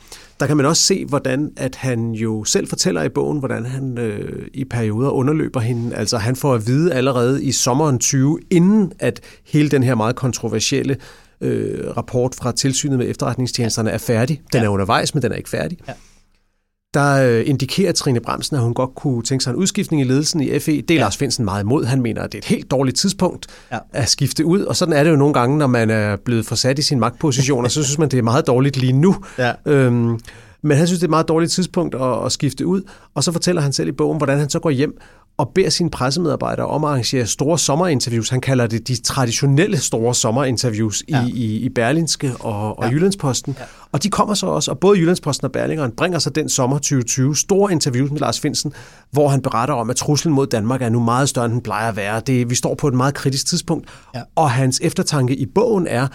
der kan man også se, hvordan at han jo selv fortæller i bogen, hvordan han øh, i perioder underløber hende. Altså han får at vide allerede i sommeren 20, inden at hele den her meget kontroversielle øh, rapport fra tilsynet med efterretningstjenesterne er færdig. Den ja. er undervejs, men den er ikke færdig. Ja der øh, indikerer Trine Bremsen, at hun godt kunne tænke sig en udskiftning i ledelsen i FE. Det er ja. Lars Finsen meget imod. Han mener, at det er et helt dårligt tidspunkt ja. at skifte ud. Og sådan er det jo nogle gange, når man er blevet forsat i sin magtposition, og så synes man, det er meget dårligt lige nu. Ja. Øhm, men han synes, det er et meget dårligt tidspunkt at, at skifte ud. Og så fortæller han selv i bogen, hvordan han så går hjem og beder sine pressemedarbejdere om at arrangere store sommerinterviews. Han kalder det de traditionelle store sommerinterviews ja. i, i, i Berlinske og, og ja. Jyllandsposten. Ja. Og de kommer så også, og både Jyllandsposten og Berlingeren bringer så den sommer 2020 store interviews med Lars Finsen, hvor han beretter om, at truslen mod Danmark er nu meget større, end den plejer at være. Det, vi står på et meget kritisk tidspunkt. Ja. Og hans eftertanke i bogen er,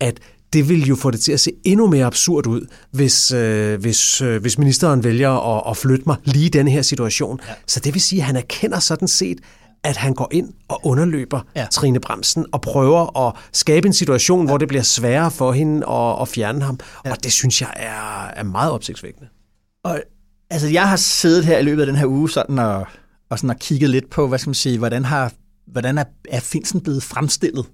at det vil jo få det til at se endnu mere absurd ud, hvis, øh, hvis, øh, hvis ministeren vælger at, at flytte mig lige i denne her situation. Ja. Så det vil sige, at han erkender sådan set, at han går ind og underløber ja. Trine Bremsen og prøver at skabe en situation, ja. hvor det bliver sværere for hende at, at fjerne ham. Ja. Og det synes jeg er, er meget opsigtsvækkende. Og altså, jeg har siddet her i løbet af den her uge sådan og, og, sådan og kigget lidt på, hvad skal man sige, hvordan, har, hvordan er, er Finsen blevet fremstillet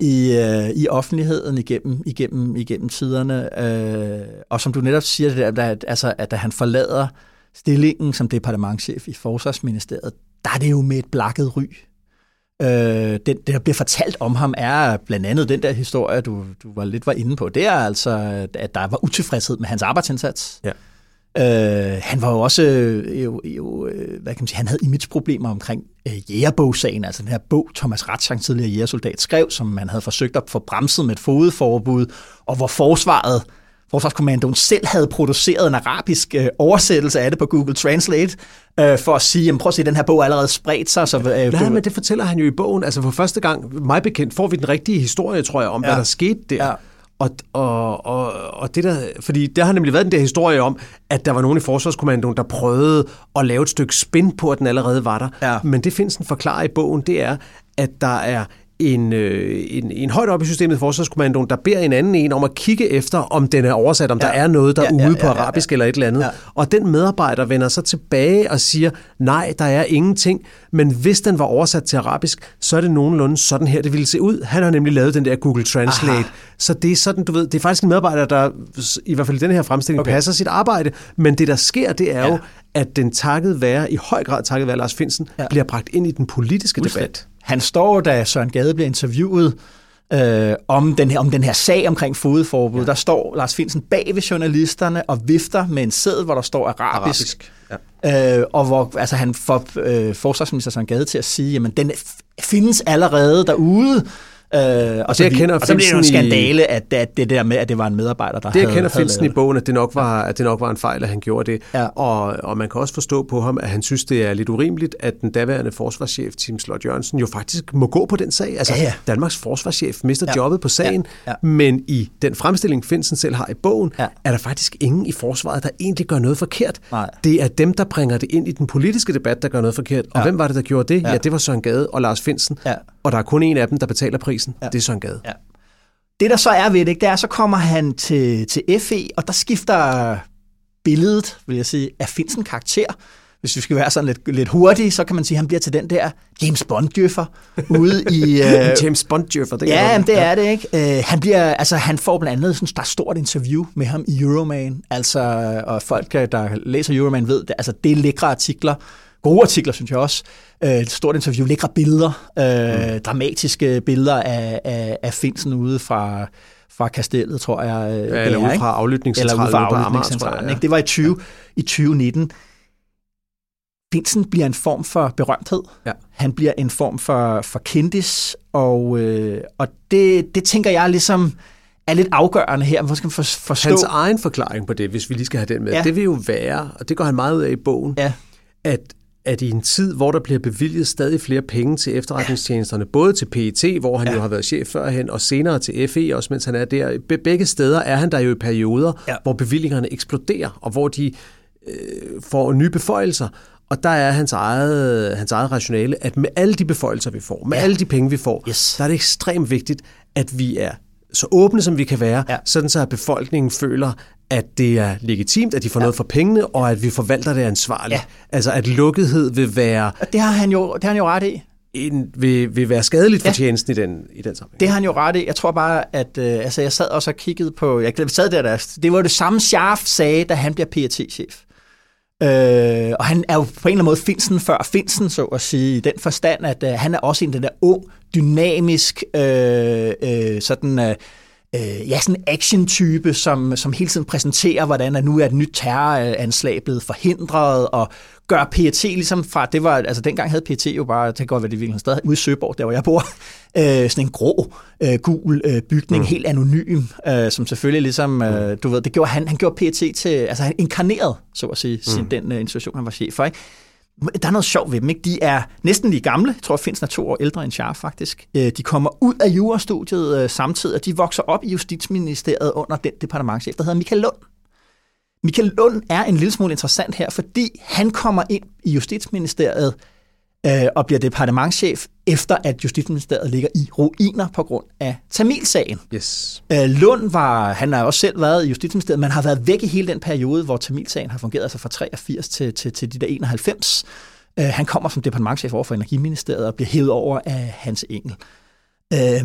i, øh, i offentligheden igennem, igennem, igennem tiderne. Øh, og som du netop siger, det der, at, altså, at da han forlader stillingen som departementchef i Forsvarsministeriet, der er det jo med et blakket ry. Øh, det, det, der bliver fortalt om ham, er blandt andet den der historie, du, du var lidt var inde på. Det er altså, at der var utilfredshed med hans arbejdsindsats. Ja. Øh, han var jo også, øh, jo, jo, øh, hvad kan man sige, han havde imageproblemer omkring øh, jægerbogsagen, altså den her bog, Thomas Ratschang, tidligere jægersoldat, skrev, som man havde forsøgt at få bremset med et fodforbud, og hvor forsvaret, Forsvarskommandoen selv havde produceret en arabisk øh, oversættelse af det på Google Translate, øh, for at sige, jamen, prøv at se, den her bog er allerede spredt sig. Så, øh, Nej, men det fortæller han jo i bogen. Altså for første gang, mig bekendt, får vi den rigtige historie, tror jeg, om ja. hvad der skete der. Ja. Og, og, og, og det der, fordi der har nemlig været den der historie om, at der var nogen i Forsvarskommandoen, der prøvede at lave et stykke spin på, at den allerede var der. Ja. Men det findes en forklarer i bogen, det er, at der er en, øh, en, en højt op i systemet Forsvarskommandoen, der beder en anden en om at kigge efter, om den er oversat, om ja. der er noget derude ja, ja, ja, på arabisk ja, ja. eller et eller andet. Ja. Og den medarbejder vender så tilbage og siger, nej, der er ingenting, men hvis den var oversat til arabisk, så er det nogenlunde sådan her, det ville se ud. Han har nemlig lavet den der Google Translate. Aha. Så det er sådan, du ved, det er faktisk en medarbejder, der i hvert fald i den her fremstilling okay. passer sit arbejde, men det der sker, det er ja. jo, at den takket være, i høj grad takket være Lars Finsen, ja. bliver bragt ind i den politiske debat. Han står, da Søren Gade bliver interviewet øh, om, den her, om den her sag omkring fodforbud, ja. der står Lars Finsen bag ved journalisterne og vifter med en sæd, hvor der står arabisk. arabisk. Ja. Øh, og hvor altså, han får øh, forsvarsminister Søren Gade til at sige, jamen den findes allerede derude, Øh, og, og, så, vi, kender og så bliver det jo en skandale, at, at det der med, at det var en medarbejder, der det, havde Det kender Finsen i bogen, at det, nok var, at det nok var en fejl, at han gjorde det. Ja. Og, og man kan også forstå på ham, at han synes, det er lidt urimeligt, at den daværende forsvarschef, Tim Slot Jørgensen, jo faktisk må gå på den sag. Altså, ja, ja. Danmarks forsvarschef mister ja. jobbet på sagen, ja. Ja. men i den fremstilling, Finsen selv har i bogen, ja. er der faktisk ingen i forsvaret, der egentlig gør noget forkert. Nej. Det er dem, der bringer det ind i den politiske debat, der gør noget forkert. Og ja. hvem var det, der gjorde det? Ja, ja det var Søren Gade og Lars Finsen. Ja. Og der er kun en af dem, der betaler prisen. Ja. Det er Søren Gade. Ja. Det, der så er ved det, det er, så kommer han til, til FE, og der skifter billedet, vil jeg sige, af Finsen karakter. Hvis vi skal være sådan lidt, lidt hurtige, så kan man sige, at han bliver til den der James Bond-djøffer ude i... Uh... James Bond-djøffer, det Ja, det er det, ikke? Uh, han, bliver, altså, han får blandt andet sådan et stort interview med ham i Euroman, altså, og folk, der læser Euroman, ved, det, altså, det er lækre artikler, gode artikler, synes jeg også. Øh, et stort interview, lækre billeder, øh, mm. dramatiske billeder af, af, af Finsen ude fra, fra kastellet, tror jeg. Øh, ja, eller ude fra aflytningscentralen. Eller ude fra aflytningscentralen. Ja. Det var i, 20, ja. i 2019. Finsen bliver en form for berømthed. Ja. Han bliver en form for, for kendis, og, øh, og det, det tænker jeg ligesom er lidt afgørende her. Hvor skal man forstå? Hans egen forklaring på det, hvis vi lige skal have den med, ja. det vil jo være, og det går han meget ud af i bogen, ja. at at i en tid, hvor der bliver bevilget stadig flere penge til efterretningstjenesterne, både til PET, hvor han ja. jo har været chef førhen, og senere til FE, også mens han er der. Begge steder er han der jo i perioder, ja. hvor bevillingerne eksploderer, og hvor de øh, får nye beføjelser. Og der er hans eget, hans eget rationale, at med alle de beføjelser, vi får, med ja. alle de penge, vi får, yes. der er det ekstremt vigtigt, at vi er så åbne, som vi kan være, ja. sådan så at befolkningen føler, at det er legitimt, at de får ja. noget for pengene, og at vi forvalter det ansvarligt. Ja. Altså at lukkethed vil være... Det har han jo, det har han jo ret i. En, vil, vil være skadeligt for ja. tjenesten i den, i den sammenhæng. Det har han jo ret i. Jeg tror bare, at øh, altså, jeg sad også og kiggede på... Jeg sad der, der det var det samme Scharf sagde, da han bliver PRT-chef. Øh, og han er jo på en eller anden måde Finsen før Finsen, så at sige, i den forstand, at øh, han er også en den der ung, dynamisk, øh, øh, sådan... Øh, øh, ja, sådan en action-type, som, som hele tiden præsenterer, hvordan at nu er et nyt terroranslag blevet forhindret, og gør PET ligesom fra, det var, altså dengang havde PET jo bare, det kan godt være, det virkelig stadig ude i Søborg, der hvor jeg bor, øh, sådan en grå, øh, gul øh, bygning, mm. helt anonym, øh, som selvfølgelig ligesom, øh, mm. du ved, det gjorde han, han gjorde PET til, altså han inkarnerede, så at sige, mm. sin, den øh, institution, han var chef for, ikke? Der er noget sjovt ved dem, ikke? De er næsten lige gamle. Jeg tror, Finsen er to år ældre end Scharf, faktisk. Øh, de kommer ud af jurastudiet øh, samtidig, og de vokser op i Justitsministeriet under den departementchef, der hedder Michael Lund. Michael Lund er en lille smule interessant her, fordi han kommer ind i Justitsministeriet øh, og bliver departementchef, efter at Justitsministeriet ligger i ruiner på grund af Tamilsagen. Yes. Øh, Lund var, han har også selv været i Justitsministeriet, men har været væk i hele den periode, hvor Tamilsagen har fungeret, altså fra 83 til, til, til de der 91. Øh, han kommer som departementchef over for Energiministeriet og bliver hævet over af Hans Engel. Øh,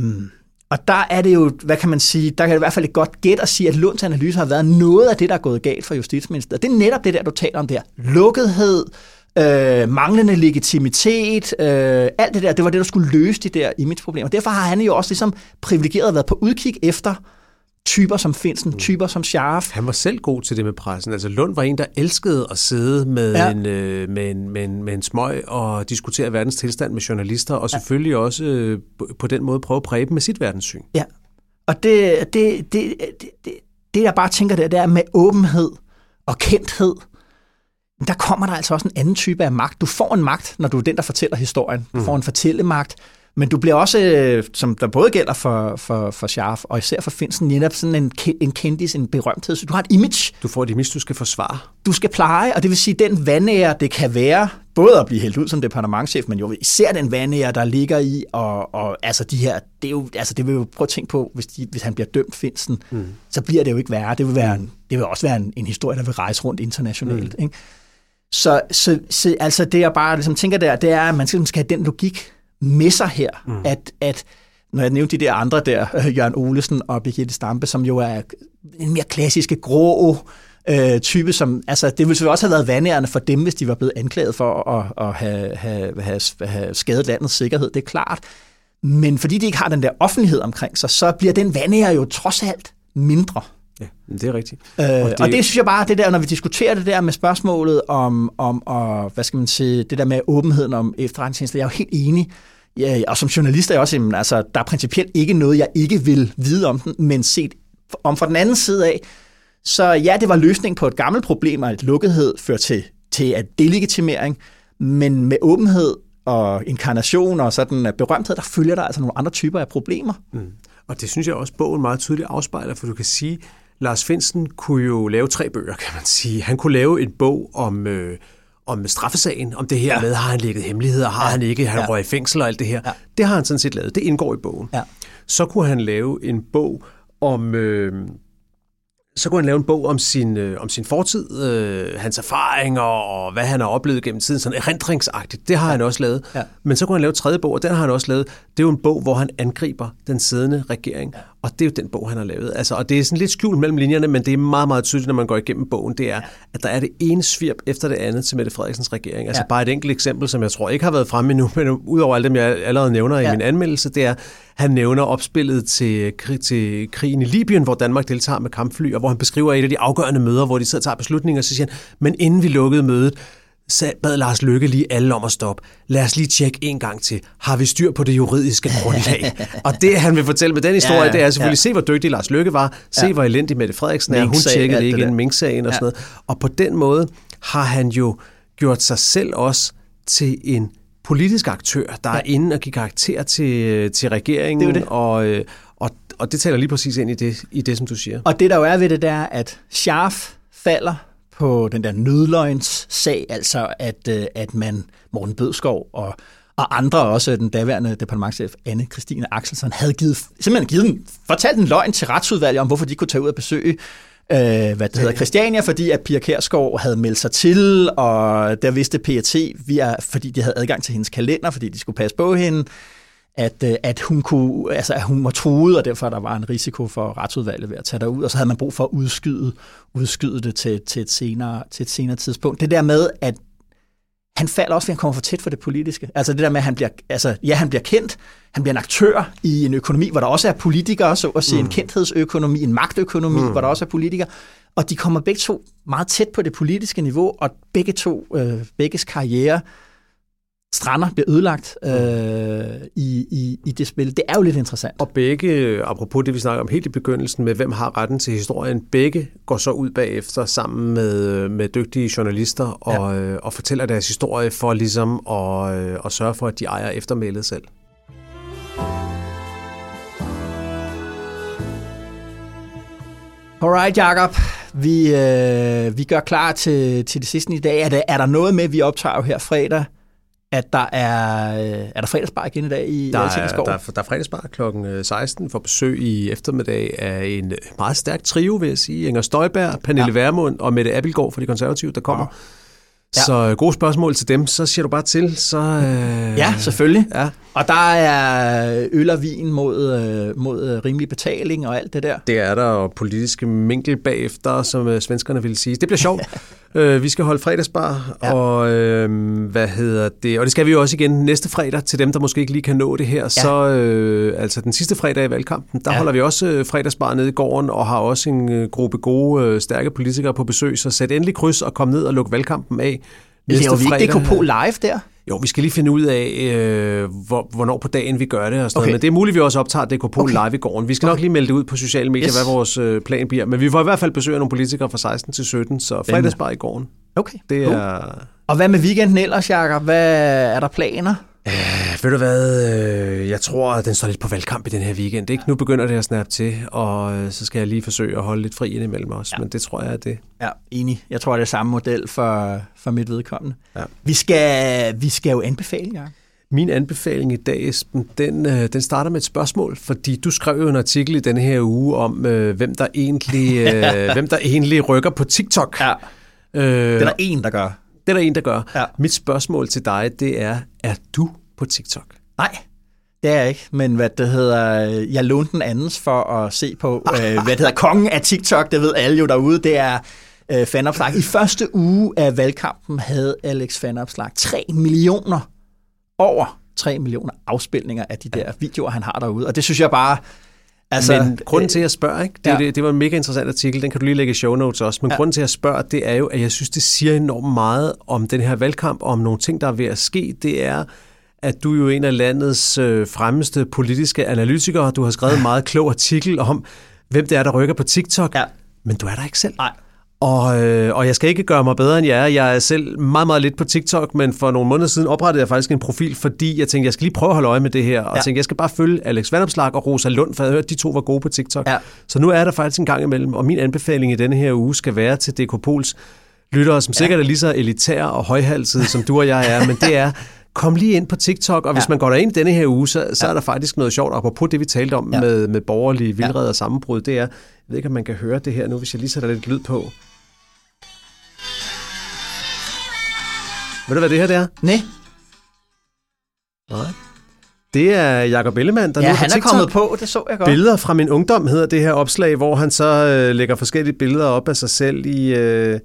og der er det jo, hvad kan man sige, der kan det i hvert fald et godt gæt at sige, at Lunds analyse har været noget af det, der er gået galt for Justitsministeriet. Det er netop det der, du taler om der. Lukkethed, øh, manglende legitimitet, øh, alt det der, det var det, der skulle løse de der imageproblemer. Derfor har han jo også ligesom privilegeret været på udkig efter typer som Finsen, mm. typer som Scharf. Han var selv god til det med pressen. Altså Lund var en, der elskede at sidde med, ja. en, øh, med, en, med, en, med en smøg og diskutere verdens tilstand med journalister, og selvfølgelig ja. også øh, på den måde prøve at præge dem med sit verdenssyn. Ja, og det, det, det, det, det, det jeg bare tænker der, det er med åbenhed og kendthed, der kommer der altså også en anden type af magt. Du får en magt, når du er den, der fortæller historien. Du mm. får en fortællemagt, men du bliver også, øh, som der både gælder for, for, for Scharf, og især for Finsen, netop sådan en, en kendis, en berømthed. Så du har et image. Du får et image, du skal forsvare. Du skal pleje, og det vil sige, den vandære, det kan være, både at blive hældt ud som departementchef, men jo især den vandære, der ligger i, og, og altså de her, det er jo, altså det vil jo prøve at tænke på, hvis, de, hvis han bliver dømt Finsen, mm. så bliver det jo ikke værre. Det vil, være en, det vil også være en, en historie, der vil rejse rundt internationalt. Mm. Ikke? Så, så, så altså det, jeg bare ligesom tænker der, det er, at man skal, skal have den logik med sig her, mm. at, at når jeg nævnte de der andre der, øh, Jørgen Olesen og Birgitte Stampe, som jo er en mere klassiske grå øh, type, som, altså det ville selvfølgelig også have været vandærende for dem, hvis de var blevet anklaget for at, at have, have, have, have skadet landets sikkerhed, det er klart. Men fordi de ikke har den der offentlighed omkring sig, så bliver den vandære jo trods alt mindre. Ja, det er rigtigt. Øh, og, det... og det synes jeg bare, det der, når vi diskuterer det der med spørgsmålet om, om og, hvad skal man sige, det der med åbenheden om efterretningstjenester, jeg er jo helt enig. Ja, og som journalist er jeg også, jamen, altså, der er principielt ikke noget, jeg ikke vil vide om den, men set om fra den anden side af, så ja, det var løsning på et gammelt problem, at lukkethed fører til, til at delegitimering, men med åbenhed og inkarnation og sådan berømthed, der følger der altså nogle andre typer af problemer. Mm. Og det synes jeg også, bogen meget tydeligt afspejler, for du kan sige, Lars Finsen kunne jo lave tre bøger, kan man sige. Han kunne lave en bog om, øh, om straffesagen, om det her ja. med, har han ligget hemmeligheder, har ja. han ikke, han ja. røg i fængsel og alt det her. Ja. Det har han sådan set lavet, det indgår i bogen. Ja. Så kunne han lave en bog om... Øh, så kunne han lave en bog om sin, øh, om sin fortid, øh, hans erfaringer og hvad han har oplevet gennem tiden, sådan erindringsagtigt. Det har ja. han også lavet. Ja. Men så kunne han lave tredje bog, og den har han også lavet. Det er jo en bog, hvor han angriber den siddende regering. Ja. Og det er jo den bog, han har lavet. Altså, og det er sådan lidt skjult mellem linjerne, men det er meget, meget tydeligt, når man går igennem bogen, det er, at der er det ene svirp efter det andet til Mette Frederiksens regering. Altså ja. bare et enkelt eksempel, som jeg tror ikke har været fremme endnu, men udover alt dem, jeg allerede nævner ja. i min anmeldelse, det er, han nævner opspillet til, til krigen i Libyen, hvor Danmark deltager med kampfly, og hvor han beskriver et af de afgørende møder, hvor de sidder og tager beslutninger, og så siger han, men inden vi lukkede mødet, bad Lars Lykke lige alle om at stoppe. Lad os lige tjekke en gang til. Har vi styr på det juridiske grundlag? og det, han vil fortælle med den historie, ja, det er selvfølgelig, ja. se hvor dygtig Lars Lykke var, se ja. hvor elendig Mette Frederiksen er, hun tjekkede det ikke inden Mink-sagen og ja. sådan noget. Og på den måde har han jo gjort sig selv også til en politisk aktør, der ja. er inde og give karakter til, til regeringen, det det. Og, øh, og, og det taler lige præcis ind i det, i det, som du siger. Og det, der jo er ved det, der er, at Scharf falder på den der nødløgns sag, altså at, øh, at man, Morten Bødskov og, og andre, også den daværende departementchef Anne Christine Axelsen, havde givet, simpelthen givet en, fortalt en løgn til retsudvalget om, hvorfor de kunne tage ud og besøge øh, hvad det hedder, Christiania, fordi at Pia Kærsgaard havde meldt sig til, og der vidste PET, via, fordi de havde adgang til hendes kalender, fordi de skulle passe på hende, at, øh, at, hun kunne, altså, at hun var truet, og derfor der var en risiko for retsudvalget ved at tage derud, og så havde man brug for at udskyde, udskyde det til, til, et senere, til et senere tidspunkt. Det der med, at han falder også, fordi han kommer for tæt for det politiske. Altså det der med, at han bliver, altså, ja, han bliver kendt, han bliver en aktør i en økonomi, hvor der også er politikere, så at sige mm. en kendthedsøkonomi, en magtøkonomi, mm. hvor der også er politikere, og de kommer begge to meget tæt på det politiske niveau, og begge to, øh, begges karriere strander bliver ødelagt øh, i, i, i det spil. Det er jo lidt interessant. Og begge, apropos det vi snakker om helt i begyndelsen med, hvem har retten til historien, begge går så ud bagefter sammen med, med dygtige journalister og, ja. øh, og fortæller deres historie for ligesom at, øh, at sørge for, at de ejer eftermælet selv. Alright, Jacob. Vi, øh, vi gør klar til, til det sidste i dag. Er, det, er der noget med, vi optager her fredag at der er, øh, er der fredagsbar igen i dag i der er, der, er, der er fredagsbar kl. 16 for besøg i eftermiddag af en meget stærk trio, vil jeg sige. Inger Støjberg, Pernille ja. Værmund og Mette Abelgaard fra De Konservative, der kommer. Ja. Ja. Så øh, gode spørgsmål til dem, så siger du bare til. Så, øh, ja, selvfølgelig. Ja. Og der er øl og vin mod, øh, mod øh, rimelig betaling og alt det der. Det er der, og politiske minkel bagefter, som øh, svenskerne vil sige. Det bliver sjovt. øh, vi skal holde fredagsbar, ja. og øh, hvad hedder det? Og det skal vi jo også igen næste fredag, til dem, der måske ikke lige kan nå det her. Ja. Så øh, altså den sidste fredag i valgkampen, der ja. holder vi også fredagsbar nede i gården, og har også en gruppe gode, stærke politikere på besøg. Så sæt endelig kryds og kom ned og luk valgkampen af. Næste vi ikke på live der? Jo, vi skal lige finde ud af, øh, hvor, hvornår på dagen vi gør det og sådan okay. Men det er muligt, vi også optager DKP okay. live i går. Vi skal okay. nok lige melde det ud på sociale medier, yes. hvad vores øh, plan bliver. Men vi får i hvert fald besøg af nogle politikere fra 16 til 17, så fredagsbar i går. Okay. Det er... Og hvad med weekenden ellers, Jacob? Hvad er der planer? Øh, ved du hvad, øh, jeg tror, at den står lidt på valgkamp i den her weekend. Ikke? Nu begynder det at snappe til, og øh, så skal jeg lige forsøge at holde lidt fri ind imellem os, ja. men det tror jeg er det. Ja, enig. Jeg tror, det er samme model for, for mit vedkommende. Ja. Vi, skal, vi skal jo anbefale, Jacob. Min anbefaling i dag, Esben, den, øh, den starter med et spørgsmål, fordi du skrev jo en artikel i denne her uge om, øh, hvem, der egentlig, øh, hvem der egentlig rykker på TikTok. Ja. Øh, det er der en, der gør. Det er der en, der gør. Ja. Mit spørgsmål til dig, det er, er du på TikTok? Nej, det er jeg ikke, men hvad det hedder, jeg lånte den andens for at se på, øh, hvad det hedder, kongen af TikTok, det ved alle jo derude, det er øh, fanopslag. I første uge af valgkampen havde Alex fanopslag 3 millioner, over 3 millioner afspilninger af de der videoer, han har derude, og det synes jeg bare, Altså, men grunden til, at jeg spørger, ikke? Det, ja. det, det var en mega interessant artikel, den kan du lige lægge i show notes også, men ja. grunden til, at jeg spørger, det er jo, at jeg synes, det siger enormt meget om den her valgkamp, og om nogle ting, der er ved at ske. Det er, at du er jo en af landets øh, fremmeste politiske analytikere. Du har skrevet en meget klog artikel om, hvem det er, der rykker på TikTok. Ja. Men du er der ikke selv. Nej. Og, øh, og jeg skal ikke gøre mig bedre end jer. Jeg er selv meget, meget lidt på TikTok, men for nogle måneder siden oprettede jeg faktisk en profil, fordi jeg tænkte, jeg skal lige prøve at holde øje med det her. Og ja. tænkte, jeg skal bare følge Alex Vandopslag og Rosa Lund, for jeg hørte, at de to var gode på TikTok. Ja. Så nu er der faktisk en gang imellem, og min anbefaling i denne her uge skal være til DK Pols lyttere, som sikkert ja. er lige så elitære og højhalsede, som du og jeg er, men det er, kom lige ind på TikTok, og hvis ja. man går derind denne her uge, så, så ja. er der faktisk noget sjovt, apropos det, vi talte om ja. med, med borgerlige vildrede ja. og sammenbrud, det er, jeg ved ikke, om man kan høre det her nu, hvis jeg lige sætter lidt lyd på. Ved du, hvad det her det er? Nej. Nej. Det er Jakob Ellemann, der ja, nu er han er kommet på, det så jeg godt. Billeder fra min ungdom hedder det her opslag, hvor han så øh, lægger forskellige billeder op af sig selv i... Øh,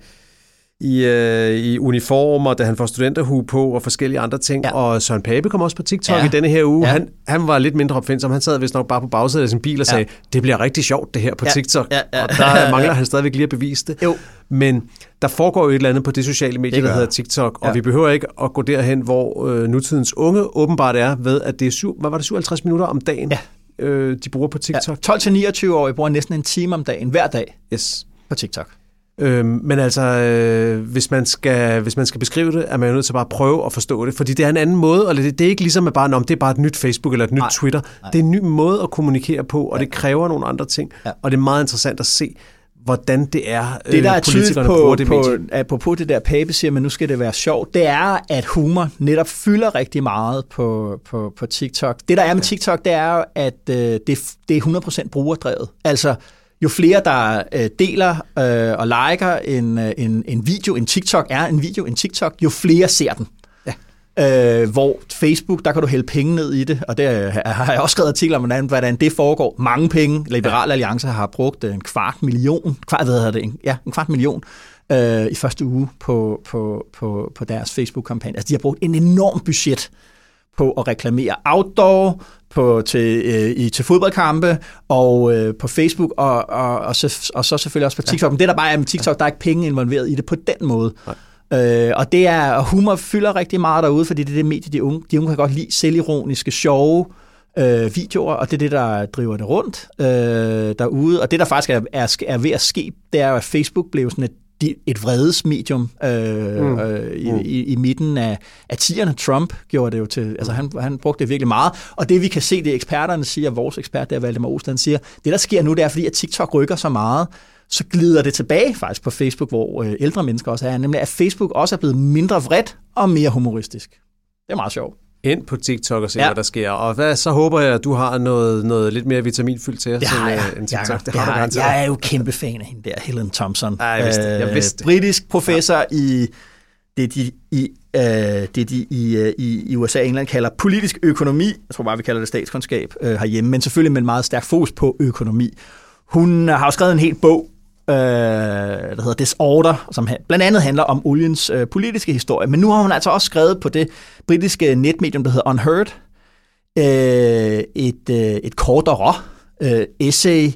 i, øh, i uniformer, da han får studenterhue på og forskellige andre ting. Ja. Og Søren Pape kom også på TikTok ja. i denne her uge. Ja. Han, han var lidt mindre opfindsom. Han sad vist nok bare på bagsædet af sin bil og sagde, ja. det bliver rigtig sjovt det her på ja. TikTok. Ja. Ja. Og der mangler han stadigvæk lige at bevise det. Jo. Men der foregår jo et eller andet på det sociale medie, det der hedder TikTok, og ja. vi behøver ikke at gå derhen, hvor øh, nutidens unge åbenbart er ved, at det er syv, hvad var det, 57 minutter om dagen, ja. øh, de bruger på TikTok. Ja. 12-29 år, bruger næsten en time om dagen hver dag yes. på TikTok. Øhm, men altså, øh, hvis, man skal, hvis man skal beskrive det, er man jo nødt til bare at prøve at forstå det, fordi det er en anden måde, og det, det er ikke ligesom at bare, om det er bare et nyt Facebook eller et nyt nej, Twitter. Nej. Det er en ny måde at kommunikere på, og ja. det kræver nogle andre ting, ja. og det er meget interessant at se, hvordan det er, det, der er politikerne på, bruger det på, på, på det der Pape siger, men nu skal det være sjovt, det er, at humor netop fylder rigtig meget på, på, på TikTok. Det, der er med TikTok, det er jo, at øh, det, det er 100% brugerdrevet. Altså, jo flere, der øh, deler øh, og liker en, øh, en, en video, en TikTok er en video, en TikTok, jo flere ser den. Ja. Øh, hvor Facebook, der kan du hælde penge ned i det, og der har jeg også skrevet artikler om, hvordan, hvordan det foregår. Mange penge. Liberale ja. Alliance har brugt en kvart million, kvart, hvad hedder det, en, ja, en kvart million øh, i første uge på, på, på, på deres Facebook-kampagne. Altså, de har brugt en enorm budget på at reklamere outdoor, på, til, øh, i, til fodboldkampe, og øh, på Facebook, og, og, og, så, og så selvfølgelig også på TikTok. Ja. Men det der bare er med TikTok, der er ikke penge involveret i det på den måde. Øh, og det er, humor fylder rigtig meget derude, fordi det er det medie, de unge, de unge kan godt lide selvironiske, sjove øh, videoer, og det er det, der driver det rundt øh, derude. Og det, der faktisk er, er, er ved at ske, det er at Facebook blev sådan et et vredesmedium øh, mm. øh, i, mm. i, i midten af, af 10'erne. Trump gjorde det jo til, altså han, han brugte det virkelig meget, og det vi kan se, det eksperterne siger, vores ekspert der, Valdemar Ostad, siger, det der sker nu, det er fordi, at TikTok rykker så meget, så glider det tilbage faktisk på Facebook, hvor øh, ældre mennesker også er, nemlig at Facebook også er blevet mindre vredt og mere humoristisk. Det er meget sjovt ind på TikTok og se, ja. hvad der sker. Og hvad, så håber jeg, at du har noget, noget lidt mere vitaminfyldt til os det har jeg. en TikTok. Jeg, det har jeg, jeg er jo kæmpe fan af hende der, Helen Thompson. Ja, jeg vidste, jeg vidste. Øh, britisk professor ja. i, det, de, i øh, det, de i, øh, i, i USA og England kalder politisk økonomi. Jeg tror bare, vi kalder det statskundskab øh, herhjemme, men selvfølgelig med en meget stærk fokus på økonomi. Hun har jo skrevet en hel bog, øh, der hedder Disorder, som blandt andet handler om oliens øh, politiske historie. Men nu har hun altså også skrevet på det britiske netmedium, der hedder Unheard, øh, et, øh, et kortere øh, essay,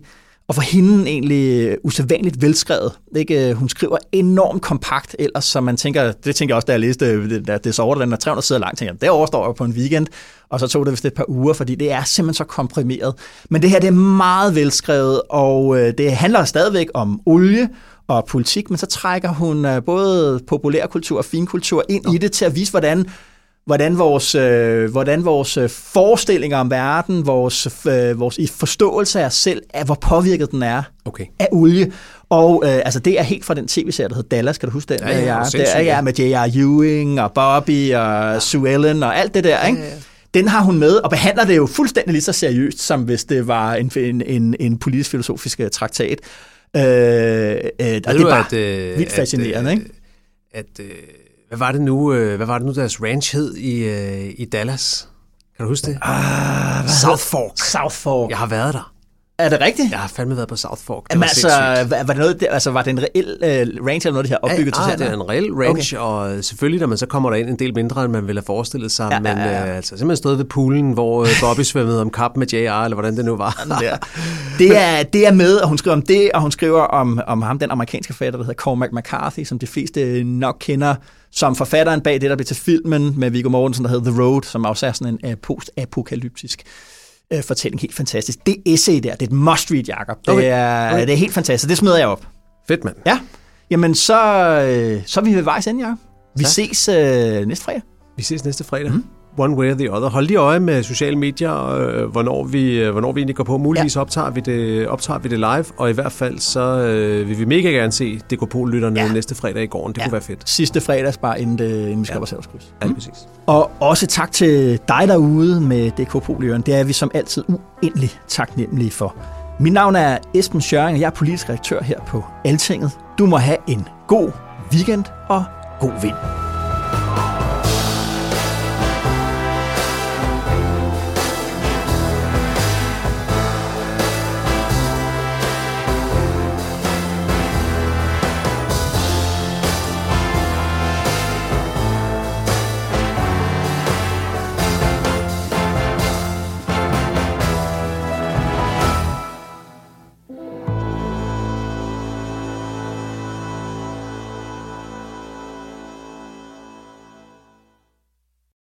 og for hende egentlig usædvanligt velskrevet. Ikke? Hun skriver enormt kompakt ellers, så man tænker, det tænker jeg også, da jeg læste det, der Disorder, den er 300 sider lang, tænker jeg, det overstår jeg på en weekend, og så tog det vist et par uger, fordi det er simpelthen så komprimeret. Men det her, det er meget velskrevet, og øh, det handler stadigvæk om olie, og politik, men så trækker hun øh, både populærkultur og finkultur ind Nå. i det til at vise, hvordan hvordan vores, øh, hvordan vores øh, forestillinger om verden, vores, øh, vores forståelse af os selv, af hvor påvirket den er okay. af olie. Og øh, altså, det er helt fra den tv-serie, der hedder Dallas, kan du huske den? Ja, ja, ja, det er, ja med J.R. Ewing og Bobby og ja. Sue Ellen og alt det der, ikke? Ja, ja. Den har hun med og behandler det jo fuldstændig lige så seriøst, som hvis det var en, en, en, en politisk-filosofisk øh, traktat. Øh, øh, og det er bare at, øh, vildt fascinerende, at, ikke? At, at, hvad var det nu, øh, hvad var det nu deres ranch hed i, øh, i Dallas? Kan du huske det? Ah, South Fork. South Fork. Jeg har været der. Er det rigtigt? Jeg har fandme været på South Fork. Det Jamen, var altså, var, det noget, altså, var det en reel uh, ranch, eller noget, de har opbygget ja, til ah, det er en reel ranch, okay. og selvfølgelig, når man så kommer der ind en del mindre, end man ville have forestillet sig, ja, men ja, ja. Uh, altså, simpelthen stået ved poolen, hvor Bobby svømmede om kap med JR, eller hvordan det nu var. det, er, det er med, og hun skriver om det, og hun skriver om, om ham, den amerikanske forfatter, der hedder Cormac McCarthy, som de fleste nok kender som forfatteren bag det, der blev til filmen med Viggo Mortensen, der hedder The Road, som også er sådan en uh, post-apokalyptisk øh, fortælling. Helt fantastisk. Det essay der, det er et must-read, Jacob. Det, okay. er, okay. det er helt fantastisk. Det smider jeg op. Fedt, mand. Ja. Jamen, så, øh, så er vi ved vejs ende, Jacob. Vi ses øh, næste fredag. Vi ses næste fredag. Mm one way or the other. Hold lige øje med sociale medier, øh, hvornår, vi, øh, hvornår vi egentlig går på. Muligvis ja. optager, vi det, optager vi det live, og i hvert fald så øh, vil vi mega gerne se DKP-lytterne ja. næste fredag i går. Det ja. kunne være fedt. Sidste fredag, bare inden, det, inden vi skal ja. på Ja, mm. præcis. Og også tak til dig derude med DK-lytteren. Det er vi som altid uendelig taknemmelige for. Mit navn er Esben Schøring, og jeg er politisk redaktør her på Altinget. Du må have en god weekend og god vind.